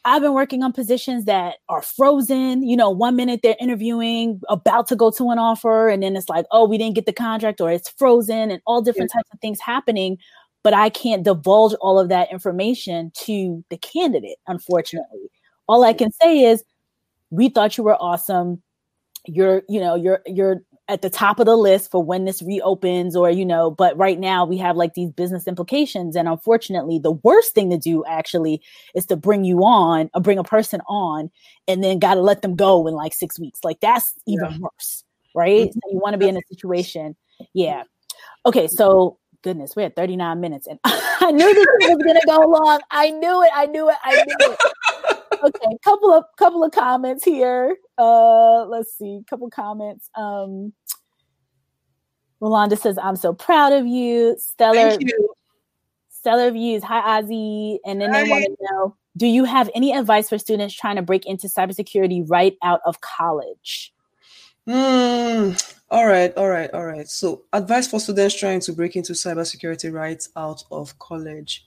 I've been working on positions that are frozen. You know, one minute they're interviewing, about to go to an offer, and then it's like, oh, we didn't get the contract, or it's frozen, and all different yeah. types of things happening. But I can't divulge all of that information to the candidate, unfortunately. All I can say is, we thought you were awesome. You're, you know, you're you're at the top of the list for when this reopens or you know but right now we have like these business implications. And unfortunately the worst thing to do actually is to bring you on or bring a person on and then got to let them go in like 6 weeks. Like that's even yeah. worse right? Mm-hmm. so you want to be in a situation. Yeah. Okay so goodness we're at 39 minutes and i knew this was going to go long. I knew it i knew it i knew it. Okay couple of couple of comments here. Uh let's see couple comments. Um Rolanda says, I'm so proud of you. Stellar you. stellar views. Hi, Ozy. And then Hi. they want to know, do you have any advice for students trying to break into cybersecurity right out of college? Mm, all right, all right, all right. So, advice for students trying to break into cybersecurity right out of college.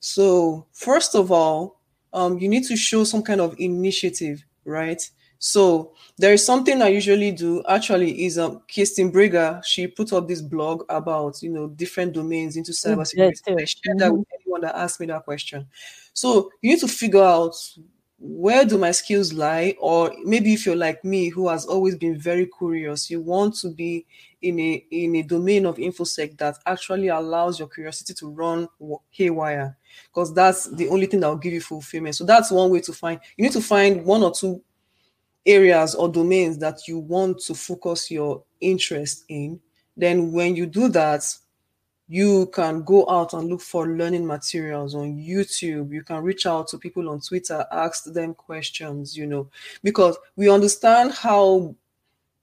So, first of all, um, you need to show some kind of initiative, right? So there is something I usually do. Actually, is um Kirsten Brigger. She put up this blog about you know different domains into mm, cybersecurity. Mm-hmm. I share that with anyone that asks me that question. So you need to figure out where do my skills lie, or maybe if you're like me, who has always been very curious, you want to be in a in a domain of infosec that actually allows your curiosity to run haywire, because that's the only thing that will give you fulfillment. So that's one way to find. You need to find one or two areas or domains that you want to focus your interest in, then when you do that, you can go out and look for learning materials on YouTube. You can reach out to people on Twitter, ask them questions, you know, because we understand how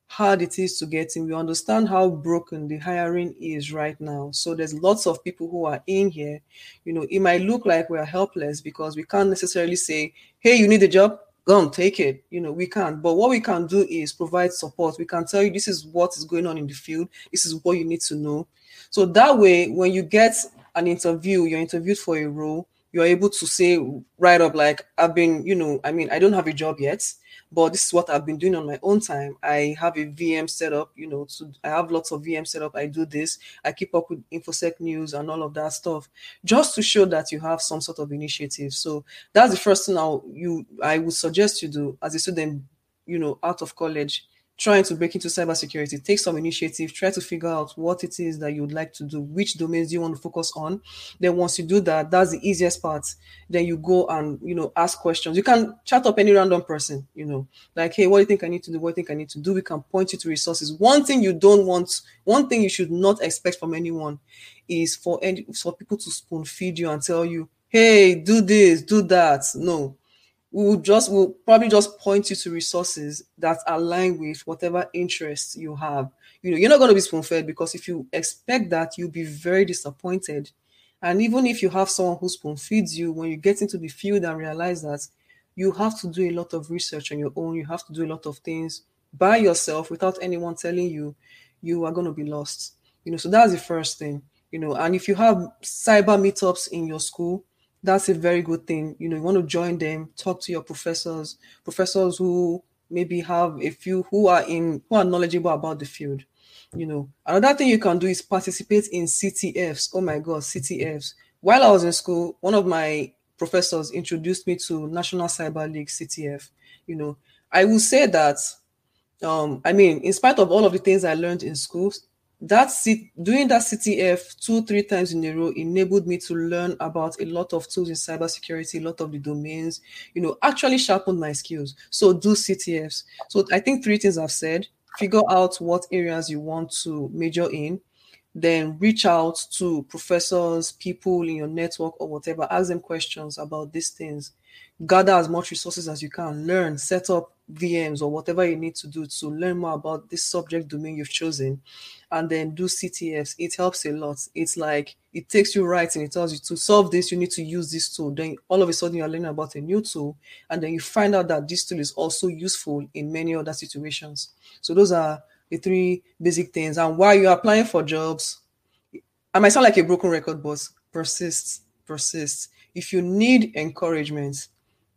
hard it is to get in. We understand how broken the hiring is right now. So there's lots of people who are in here. You know, it might look like we're helpless because we can't necessarily say, hey, you need a job go and take it. You know, we can't. But what we can do is provide support. We can tell you this is what is going on in the field. This is what you need to know. So that way, when you get an interview, you're interviewed for a role, you're able to say right up like, I've been, you know, I mean, I don't have a job yet but this is what I've been doing on my own time. I have a VM set up, you know, so I have lots of VM set up. I do this. I keep up with InfoSec news and all of that stuff, just to show that you have some sort of initiative. So that's the first thing I you I would suggest you do as a student, you know, out of college trying to break into cybersecurity, take some initiative, try to figure out what it is that you would like to do, which domains you want to focus on. Then once you do that, that's the easiest part. Then you go and you know ask questions. You can chat up any random person, you know, like, hey, what do you think I need to do? What do you think I need to do? We can point you to resources. One thing you don't want, one thing you should not expect from anyone is for any for people to spoon feed you and tell you, hey, do this, do that. No, we will just will probably just point you to resources that align with whatever interests you have. You know, you're not going to be spoon fed because if you expect that, you'll be very disappointed. And even if you have someone who spoon feeds you, when you get into the field and realize that you have to do a lot of research on your own, you have to do a lot of things by yourself without anyone telling you, you are going to be lost. You know, so that's the first thing. You know, and if you have cyber meetups in your school, that's a very good thing. You know, you want to join them, talk to your professors, professors who maybe have a few who are in who are knowledgeable about the field. You know, another thing you can do is participate in CTFs. Oh my God, CTFs. While I was in school, one of my professors introduced me to National Cyber League CTF. You know, I will say that um, I mean, in spite of all of the things I learned in school, that doing that CTF two, three times in a row enabled me to learn about a lot of tools in cybersecurity, a lot of the domains, you know, actually sharpened my skills. So do CTFs. So I think three things I've said figure out what areas you want to major in, then reach out to professors, people in your network or whatever, ask them questions about these things. gather as much resources as you can, learn, set up VMs or whatever you need to do to learn more about this subject domain you've chosen, and then do CTFs. It helps a lot. It's like it takes you right and it tells you to solve this, you need to use this tool. Then all of a sudden you're learning about a new tool, and then you find out that this tool is also useful in many other situations. So those are the three basic things. And while you're applying for jobs, I might sound like a broken record, but persist, persist. If you need encouragement,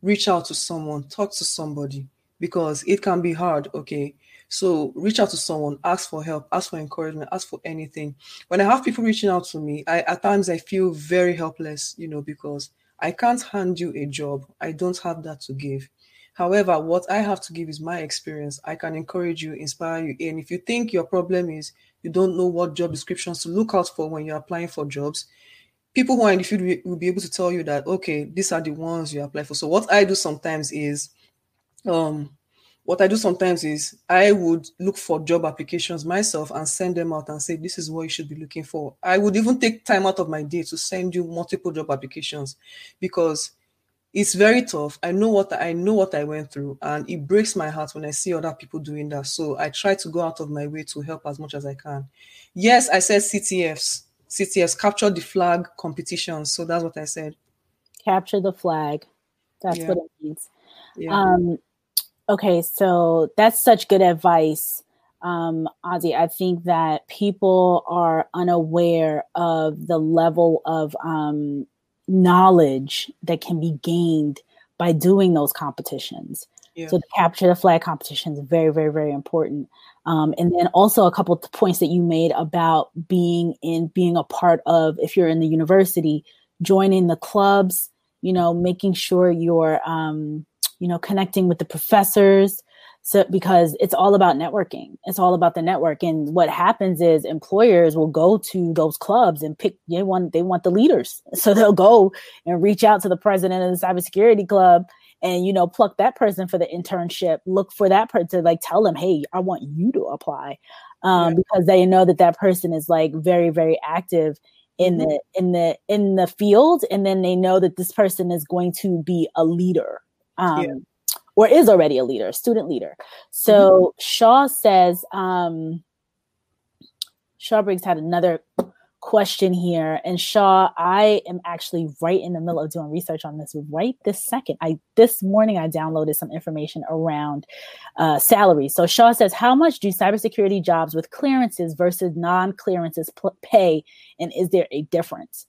reach out to someone, talk to somebody because it can be hard. Okay. So reach out to someone, ask for help, ask for encouragement, ask for anything. When I have people reaching out to me, I at times I feel very helpless, you know, because I can't hand you a job. I don't have that to give. However, what I have to give is my experience. I can encourage you, inspire you. And if you think your problem is you don't know what job descriptions to look out for when you're applying for jobs, people who are in the field will be able to tell you that, okay, these are the ones you apply for. So what I do sometimes is, um, what I do sometimes is I would look for job applications myself and send them out and say, this is what you should be looking for. I would even take time out of my day to send you multiple job applications because it's very tough. I know what I know what I went through, and it breaks my heart when I see other people doing that. So I try to go out of my way to help as much as I can. Yes, I said CTFs, CTFs capture the flag competitions. So that's what I said. Capture the flag. That's yeah. what it means. Yeah. Um, okay, so that's such good advice. Um, Ozy, I think that people are unaware of the level of um, knowledge that can be gained by doing those competitions. Yeah. So the capture the flag competition is very, very, very important. Um, and then also a couple of points that you made about being in being a part of if you're in the university, joining the clubs, you know, making sure you're um, you know, connecting with the professors, so because it's all about networking. It's all about the network. And what happens is employers will go to those clubs and pick they want they want the leaders. So they'll go and reach out to the president of the cybersecurity club and you know pluck that person for the internship look for that person to like tell them hey i want you to apply. Um, because they know that that person is like very very active in mm-hmm. the in the in the field. And then they know that this person is going to be a leader um, yeah or is already a leader, student leader. So mm-hmm. Shaw says, um, Shaw Briggs had another question here. And Shaw, I am actually right in the middle of doing research on this right this second. I this morning I downloaded some information around uh, salaries. So Shaw says, how much do cybersecurity jobs with clearances versus non-clearances pl- pay, and is there a difference?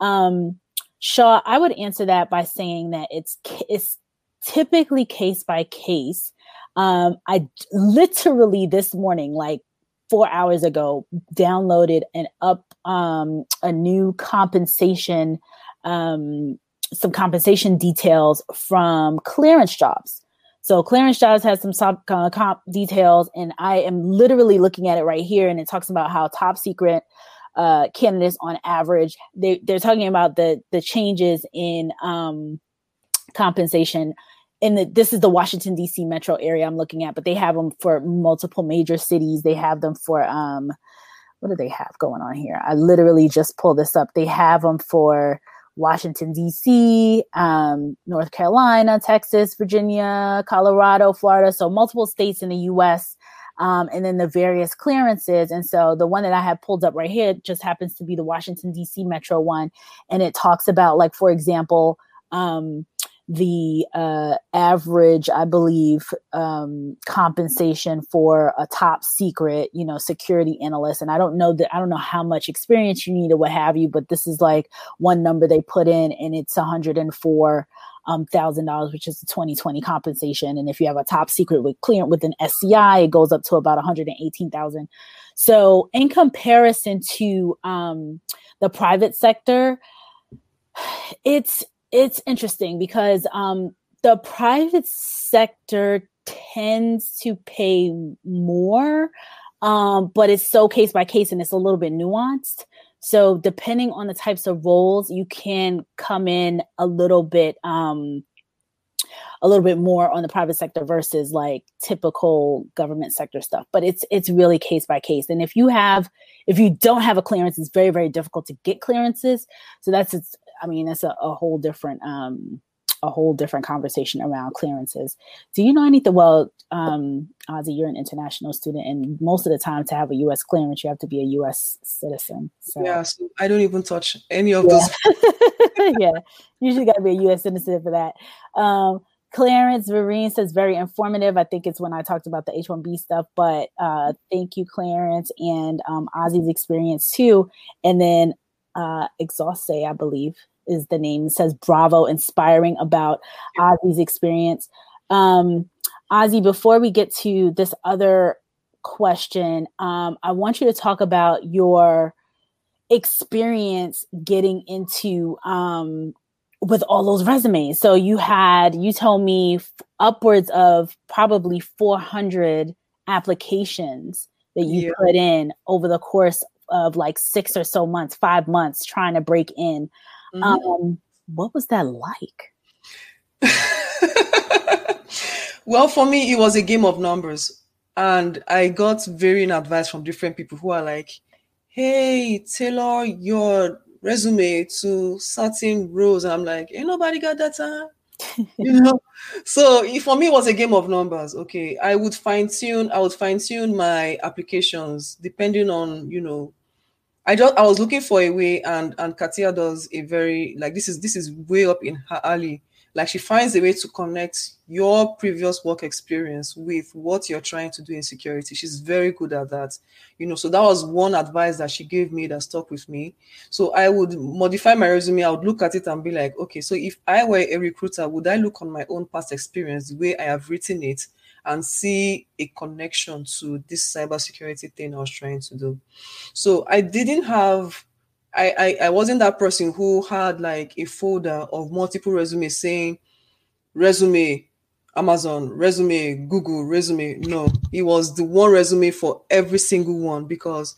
Um, Shaw, I would answer that by saying that it's it's typically case by case. Um, I literally this morning, like four hours ago, downloaded and up um, a new compensation, um, some compensation details from clearance jobs. So clearance jobs has some sub, uh, comp details, and I am literally looking at it right here, and it talks about how top secret uh, candidates on average they they're talking about the the changes in um, compensation in the this is the Washington D.C. metro area I'm looking at, but they have them for multiple major cities. They have them for um, what do they have going on here? I literally just pulled this up. They have them for Washington D.C., um, North Carolina, Texas, Virginia, Colorado, Florida, so multiple states in the U.S. Um, and then the various clearances. And so the one that I have pulled up right here just happens to be the Washington D.C. metro one, and it talks about like, for example. Um, the uh, average, I believe, um, compensation for a top secret, you know, security analyst. And I don't know that I don't know how much experience you need or what have you, but this is like one number they put in, and it's 104 um, thousand dollars, which is the 2020 compensation. And if you have a top secret with clearance with an SCI, it goes up to about 118,000. So in comparison to um, the private sector, it's it's interesting because um, the private sector tends to pay more, um, but it's so case by case and it's a little bit nuanced. So depending on the types of roles, you can come in a little bit um, a little bit more on the private sector versus like typical government sector stuff but it's it's really case by case and if you have if you don't have a clearance it's very very difficult to get clearances so that's it's I mean, it's a, a whole different um, a whole different conversation around clearances. Do you know anything? Well, um, Ozy, you're an international student, and most of the time, to have a U.S. clearance, you have to be a U.S. citizen. So. Yeah, so I don't even touch any of yeah. those. yeah, usually got to be a U.S. citizen for that. Um, Clarence Vereen says very informative. I think it's when I talked about the H1B stuff, but uh, thank you, Clarence, and um, Ozy's experience too. And then uh, Exauste, I believe, is the name. It says bravo, inspiring about Ozy's experience. Um, Ozy, before we get to this other question, um, I want you to talk about your experience getting into um, with all those resumes. So you had, you told me f- upwards of probably 400 applications that you yeah. put in over the course of like six or so months, five months trying to break in. Mm-hmm. Um, what was that like? well, for me, it was a game of numbers. And I got varying advice from different people who are like, hey, tailor your resume to certain roles. And I'm like, ain't nobody got that time. you know so for me it was a game of numbers okay i would fine tune i would fine tune my applications depending on you know I just I was looking for a way, and and Katia does a very like this is this is way up in her alley. Like she finds a way to connect your previous work experience with what you're trying to do in security. She's very good at that, you know. So that was one advice that she gave me that stuck with me. So I would modify my resume. I would look at it and be like, okay, so if I were a recruiter, would I look on my own past experience, the way I have written it, and see a connection to this cybersecurity thing I was trying to do. So I didn't have I, I, I wasn't that person who had like a folder of multiple resumes saying resume Amazon, resume Google, resume. No, it was the one resume for every single one because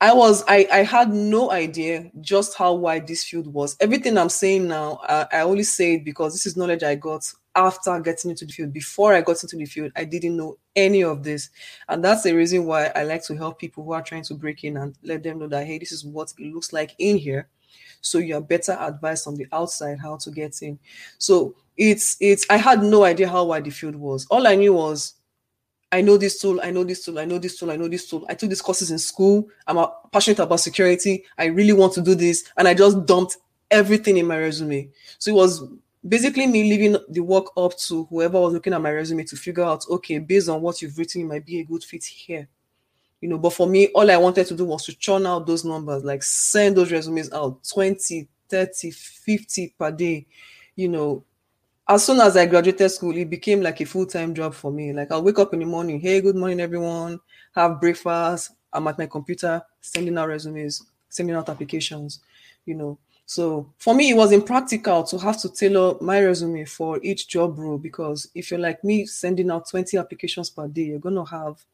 I was I I had no idea just how wide this field was. Everything I'm saying now, I, I only say it because this is knowledge I got after getting into the field. Before I got into the field, I didn't know any of this. And that's the reason why I like to help people who are trying to break in and let them know that, hey, this is what it looks like in here. So you are better advised on the outside how to get in. So it's, it's, I had no idea how wide the field was. All I knew was, I know this tool, I know this tool, I know this tool, I know this tool. I took these courses in school. I'm passionate about security. I really want to do this. And I just dumped everything in my resume. So it was basically me leaving the work up to whoever was looking at my resume to figure out okay based on what you've written it might be a good fit here. You know but for me all i wanted to do was to churn out those numbers like send those resumes out 20 30 50 per day. You know as soon as i graduated school it became like a full-time job for me. Like i'll wake up in the morning hey good morning everyone have breakfast i'm at my computer sending out resumes sending out applications you know so for me, it was impractical to have to tailor my resume for each job role because if you're like me sending out 20 applications per day, you're going to have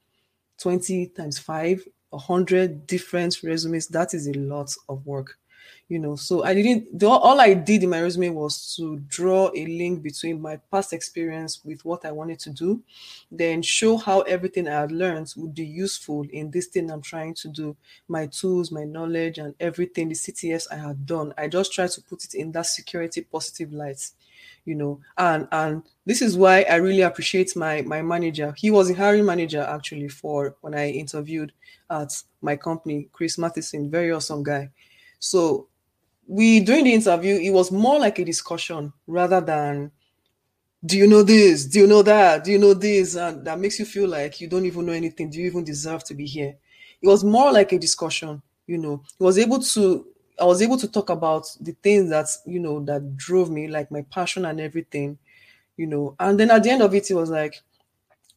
20 times five, 100 different resumes. That is a lot of work you know so i didn't all i did in my resume was to draw a link between my past experience with what i wanted to do then show how everything i had learned would be useful in this thing i'm trying to do my tools my knowledge and everything the CTFs i had done. I just tried to put it in that security positive light you know and and this is why i really appreciate my my manager. He was a hiring manager actually for when i interviewed at my company chris matheson very awesome guy. So we during the interview it was more like a discussion rather than do you know this? Do you know that? Do you know this? And that makes you feel like you don't even know anything. Do you even deserve to be here? It was more like a discussion you know. It was able to i was able to talk about the things that you know that drove me like my passion and everything you know. And then at the end of it it was like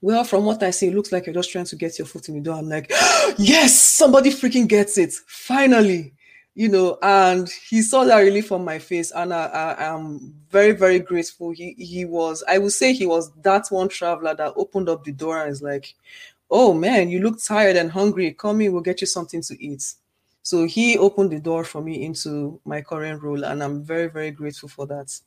well from what i see it looks like you're just trying to get your foot in the door. I'm like yes! Somebody freaking gets it! Finally you know, and he saw that relief on my face, and I, I am very, very grateful. He he was, I would say, he was that one traveler that opened up the door and is like, "Oh man, you look tired and hungry. Come in, we'll get you something to eat." So he opened the door for me into my current role, and I'm very, very grateful for that.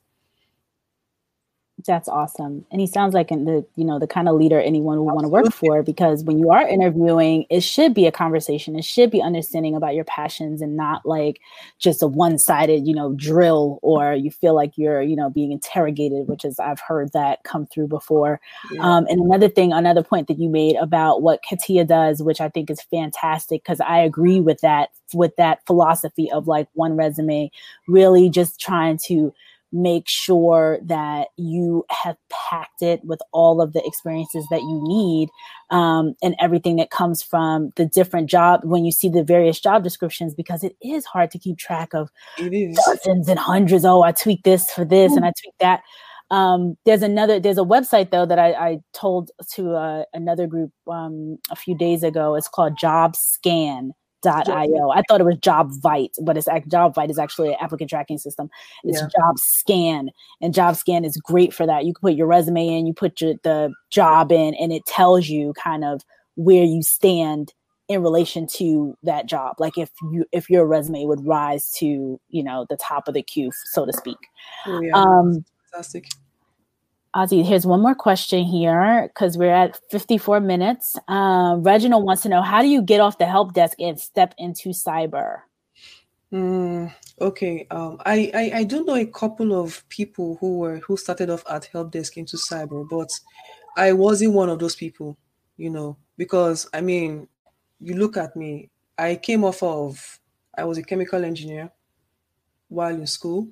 That's awesome. And he sounds like the you know the kind of leader anyone would want to work for because when you are interviewing, it should be a conversation. It should be understanding about your passions and not like just a one-sided, you know, drill or you feel like you're, you know, being interrogated, which is I've heard that come through before. Yeah. Um, and another thing, another point that you made about what Katia does, which I think is fantastic because I agree with that with that philosophy of like one resume, really just trying to make sure that you have packed it with all of the experiences that you need um, and everything that comes from the different job when you see the various job descriptions because it is hard to keep track of dozens and hundreds. Oh i tweak this for this mm-hmm. and i tweak that. Um, there's another there's a website though that i, I told to uh, another group um, a few days ago. It's called job scan Io. I thought it was JobVite, but it's JobVite is actually an applicant tracking system. It's yeah. Job Scan, and Job Scan is great for that. You can put your resume in, you put your, the job in, and it tells you kind of where you stand in relation to that job. Like if you if your resume would rise to you know the top of the queue, so to speak. Oh, yeah. Um, fantastic. Ozy, here's one more question here because we're at 54 minutes. Um, Reginald wants to know how do you get off the help desk and step into cyber? Mm, okay, um, I, I I do know a couple of people who were who started off at help desk into cyber, but I wasn't one of those people, you know, because I mean, you look at me. I came off of I was a chemical engineer while in school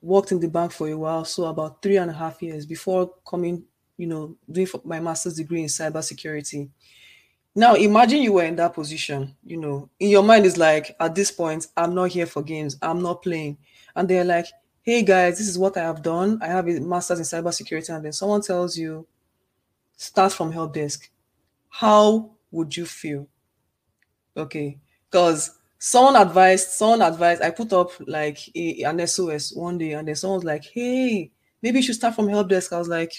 worked in the bank for a while, so about three and a half years before coming, you know, doing my master's degree in cybersecurity. Now, imagine you were in that position, you know, in your mind is like, at this point, I'm not here for games, I'm not playing. And they're like, hey guys, this is what I have done. I have a master's in cybersecurity. And then someone tells you, start from help desk. How would you feel? Okay. Because someone advised someone advised i put up like a, an sos one day and then someone was like hey maybe you should start from help desk. I was like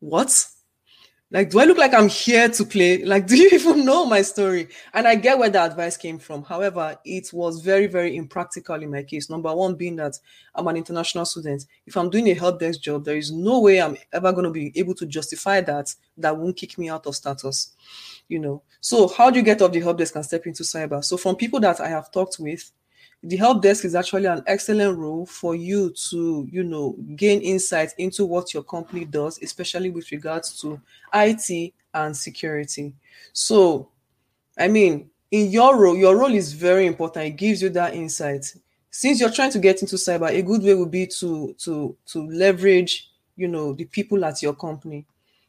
what? Like do i look like i'm here to play? Like do you even know my story? And i get where the advice came from. However it was very very impractical in my case. Number one being that i'm an international student. If i'm doing a help desk job there is no way i'm ever going to be able to justify that that won't kick me out of status you know. So how do you get off the help desk and step into cyber? So from people that I have talked with, the help desk is actually an excellent role for you to, you know, gain insight into what your company does, especially with regards to IT and security. So, I mean, in your role, your role is very important. It gives you that insight. Since you're trying to get into cyber, a good way would be to to to leverage, you know, the people at your company.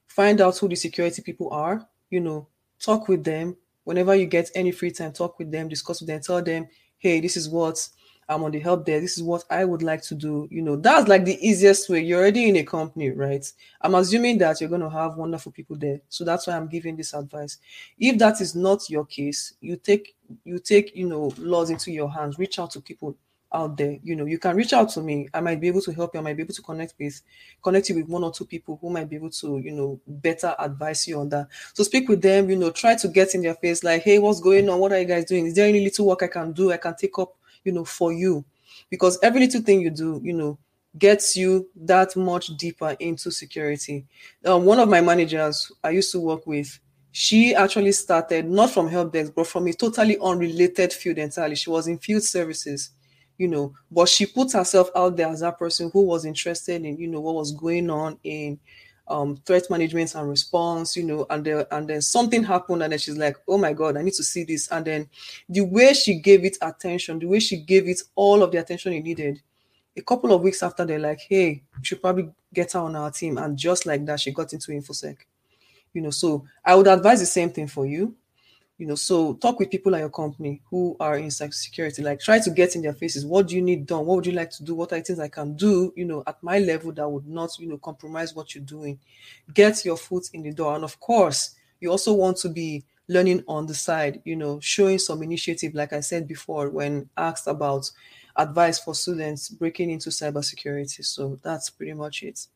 Find out who the security people are, you know, talk with them. Whenever you get any free time talk with them discuss with them tell them hey this is what i'm on the help there this is what i would like to do. You know that's like the easiest way. You're already in a company right? I'm assuming that you're going to have wonderful people there. So that's why i'm giving this advice. If that is not your case you take you take you know laws into your hands. Reach out to people out there. You know you can reach out to me. I might be able to help you. I might be able to connect with connect you with one or two people who might be able to you know better advise you on that. So speak with them you know try to get in their face like hey what's going on? What are you guys doing? Is there any little work i can do i can take up you know for you? Because every little thing you do you know gets you that much deeper into security. Um, one of my managers i used to work with she actually started not from help desk but from a totally unrelated field entirely. She was in field services you know, but she put herself out there as that person who was interested in, you know, what was going on in um, threat management and response, you know, and then and then something happened, and then she's like, "Oh my God, I need to see this." And then the way she gave it attention, the way she gave it all of the attention it needed. A couple of weeks after, they're like, "Hey, we should probably get her on our team," and just like that, she got into infosec. You know, so I would advise the same thing for you you know so talk with people at your company who are in cybersecurity like try to get in their faces. What do you need done? What would you like to do? What are things i can do you know at my level that would not you know compromise what you're doing? Get your foot in the door. And of course you also want to be learning on the side you know showing some initiative like i said before when asked about advice for students breaking into cybersecurity. So that's pretty much it.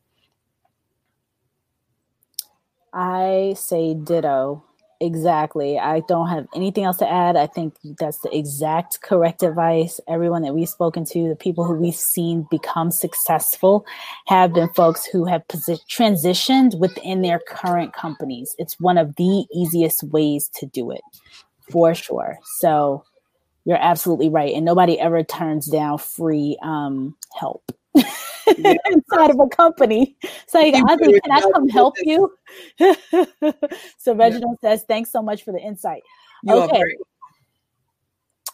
I say ditto Exactly. I don't have anything else to add. I think that's the exact correct advice. Everyone that we've spoken to, the people who we've seen become successful, have been folks who have posi- transitioned within their current companies. It's one of the easiest ways to do it, for sure. So you're absolutely right. And nobody ever turns down free um, help. Yeah. inside of a company. So like, can I come help you? so Reginald yeah. says, thanks so much for the insight. You okay.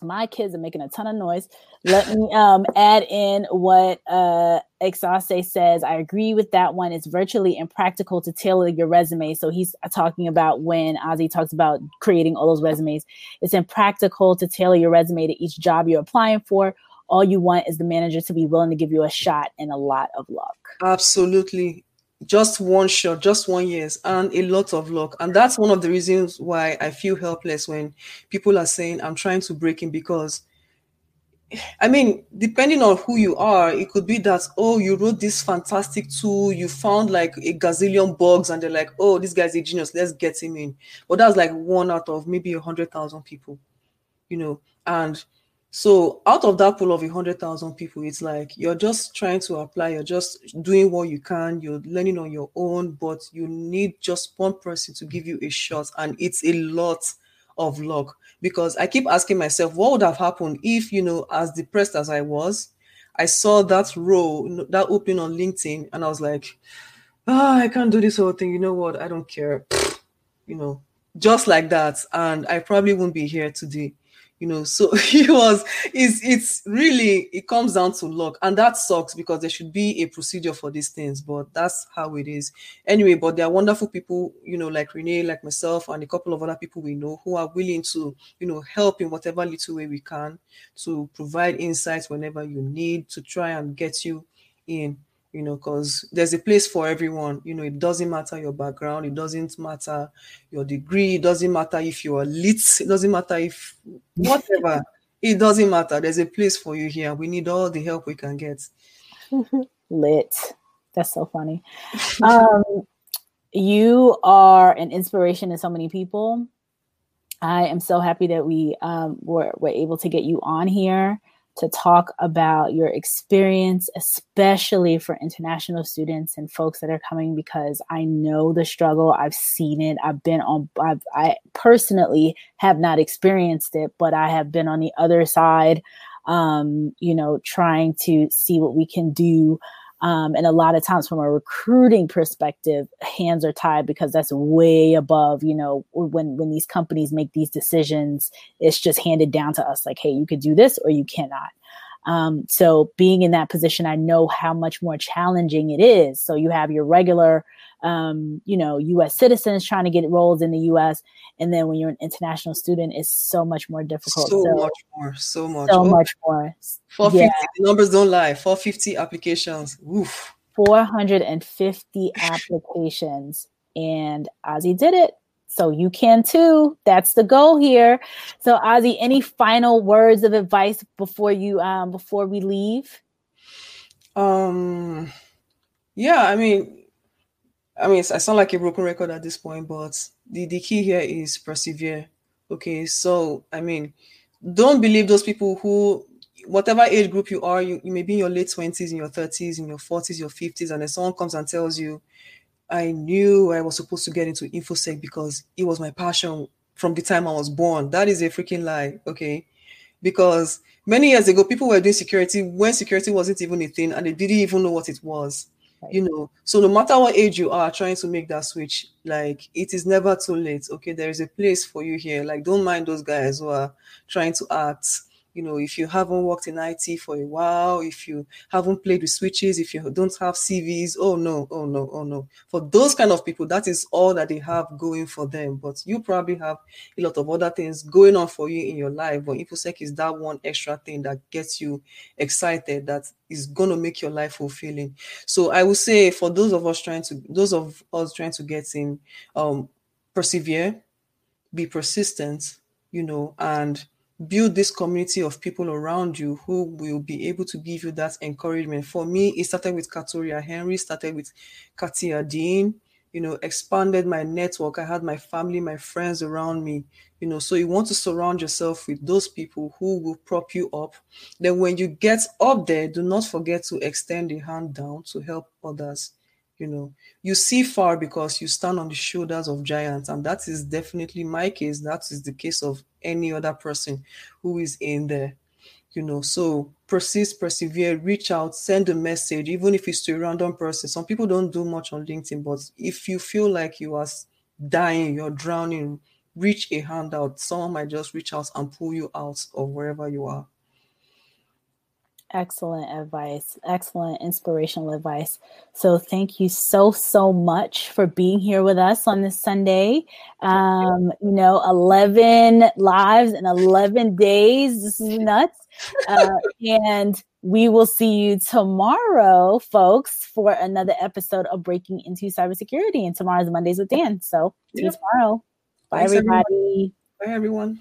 My kids are making a ton of noise. Let me um, add in what uh, Exase says. I agree with that one. It's virtually impractical to tailor your resume. So he's talking about when Ozy talks about creating all those resumes. It's impractical to tailor your resume to each job you're applying for all you want is the manager to be willing to give you a shot and a lot of luck. Absolutely. Just one shot, just one yes, and a lot of luck. And that's one of the reasons why I feel helpless when people are saying I'm trying to break in because I mean, depending on who you are, it could be that, oh, you wrote this fantastic tool, you found like a gazillion bugs, and they're like, oh, this guy's a genius, let's get him in. But that's like one out of maybe a hundred thousand people, you know. And so out of that pool of a hundred thousand people, it's like you're just trying to apply, you're just doing what you can, you're learning on your own, but you need just one person to give you a shot, and it's a lot of luck. Because I keep asking myself, what would have happened if, you know, as depressed as I was, I saw that role, that opening on LinkedIn, and I was like, oh, I can't do this whole thing. You know what? I don't care. You know, just like that. And I probably won't be here today you know so he was it's it's really it comes down to luck. And that sucks because there should be a procedure for these things but that's how it is. Anyway but there are wonderful people you know like renee like myself and a couple of other people we know who are willing to you know help in whatever little way we can to provide insights whenever you need to try and get you in you know, because there's a place for everyone. You know, it doesn't matter your background, it doesn't matter your degree, it doesn't matter if you're lit, it doesn't matter if whatever, it doesn't matter. There's a place for you here. We need all the help we can get. lit. That's so funny. Um, you are an inspiration to so many people. I am so happy that we um, were, were able to get you on here to talk about your experience, especially for international students and folks that are coming, because I know the struggle. I've seen it. I've been on, I've, I personally have not experienced it, but I have been on the other side, um, you know, trying to see what we can do um, and a lot of times, from a recruiting perspective, hands are tied because that's way above. You know, when when these companies make these decisions, it's just handed down to us. Like, hey, you could do this or you cannot. Um, so being in that position, I know how much more challenging it is. So you have your regular um, you know, U.S. citizens trying to get roles in the U.S. And then when you're an international student, it's so much more difficult. So, so much more, so much, so oh, much more. 450 yeah. numbers don't lie. 450 applications. Oof. 450 applications, and Ozy did it. So you can too. That's the goal here. So Ozy, any final words of advice before you um before we leave? Um yeah, I mean I mean, I sound like a broken record at this point, but the, the key here is persevere. Okay, so I mean, don't believe those people who, whatever age group you are, you, you may be in your late 20s, in your 30s, in your 40s, your 50s, and then someone comes and tells you, I knew I was supposed to get into InfoSec because it was my passion from the time I was born. That is a freaking lie, okay? Because many years ago, people were doing security when security wasn't even a thing and they didn't even know what it was you know so no matter what age you are trying to make that switch like it is never too late okay there is a place for you here like don't mind those guys who are trying to act you know if you haven't worked in IT for a while if you haven't played with switches if you don't have CVs oh no oh no oh no. For those kind of people that is all that they have going for them. But you probably have a lot of other things going on for you in your life. But infosec is that one extra thing that gets you excited that is going to make your life fulfilling. So I would say for those of us trying to those of us trying to get in um persevere be persistent you know and build this community of people around you who will be able to give you that encouragement. For me, it started with Katoria Henry, started with Katia Dean, you know, expanded my network. I had my family, my friends around me, you know. So you want to surround yourself with those people who will prop you up. Then when you get up there, do not forget to extend a hand down to help others. You know, you see far because you stand on the shoulders of giants, and that is definitely my case. That is the case of any other person who is in there you know. So persist persevere reach out send a message. Even if it's to a random person some people don't do much on linkedin but if you feel like you are dying you're drowning reach a hand out. Someone might just reach out and pull you out of wherever you are Excellent advice. Excellent inspirational advice. So, thank you so, so much for being here with us on this Sunday. Um, you know, 11 lives in 11 days. This is nuts. Uh, and we will see you tomorrow, folks, for another episode of Breaking into Cybersecurity. And tomorrow's Mondays with Dan. So, see you tomorrow. Bye, Thanks, everybody. Everyone. Bye, everyone.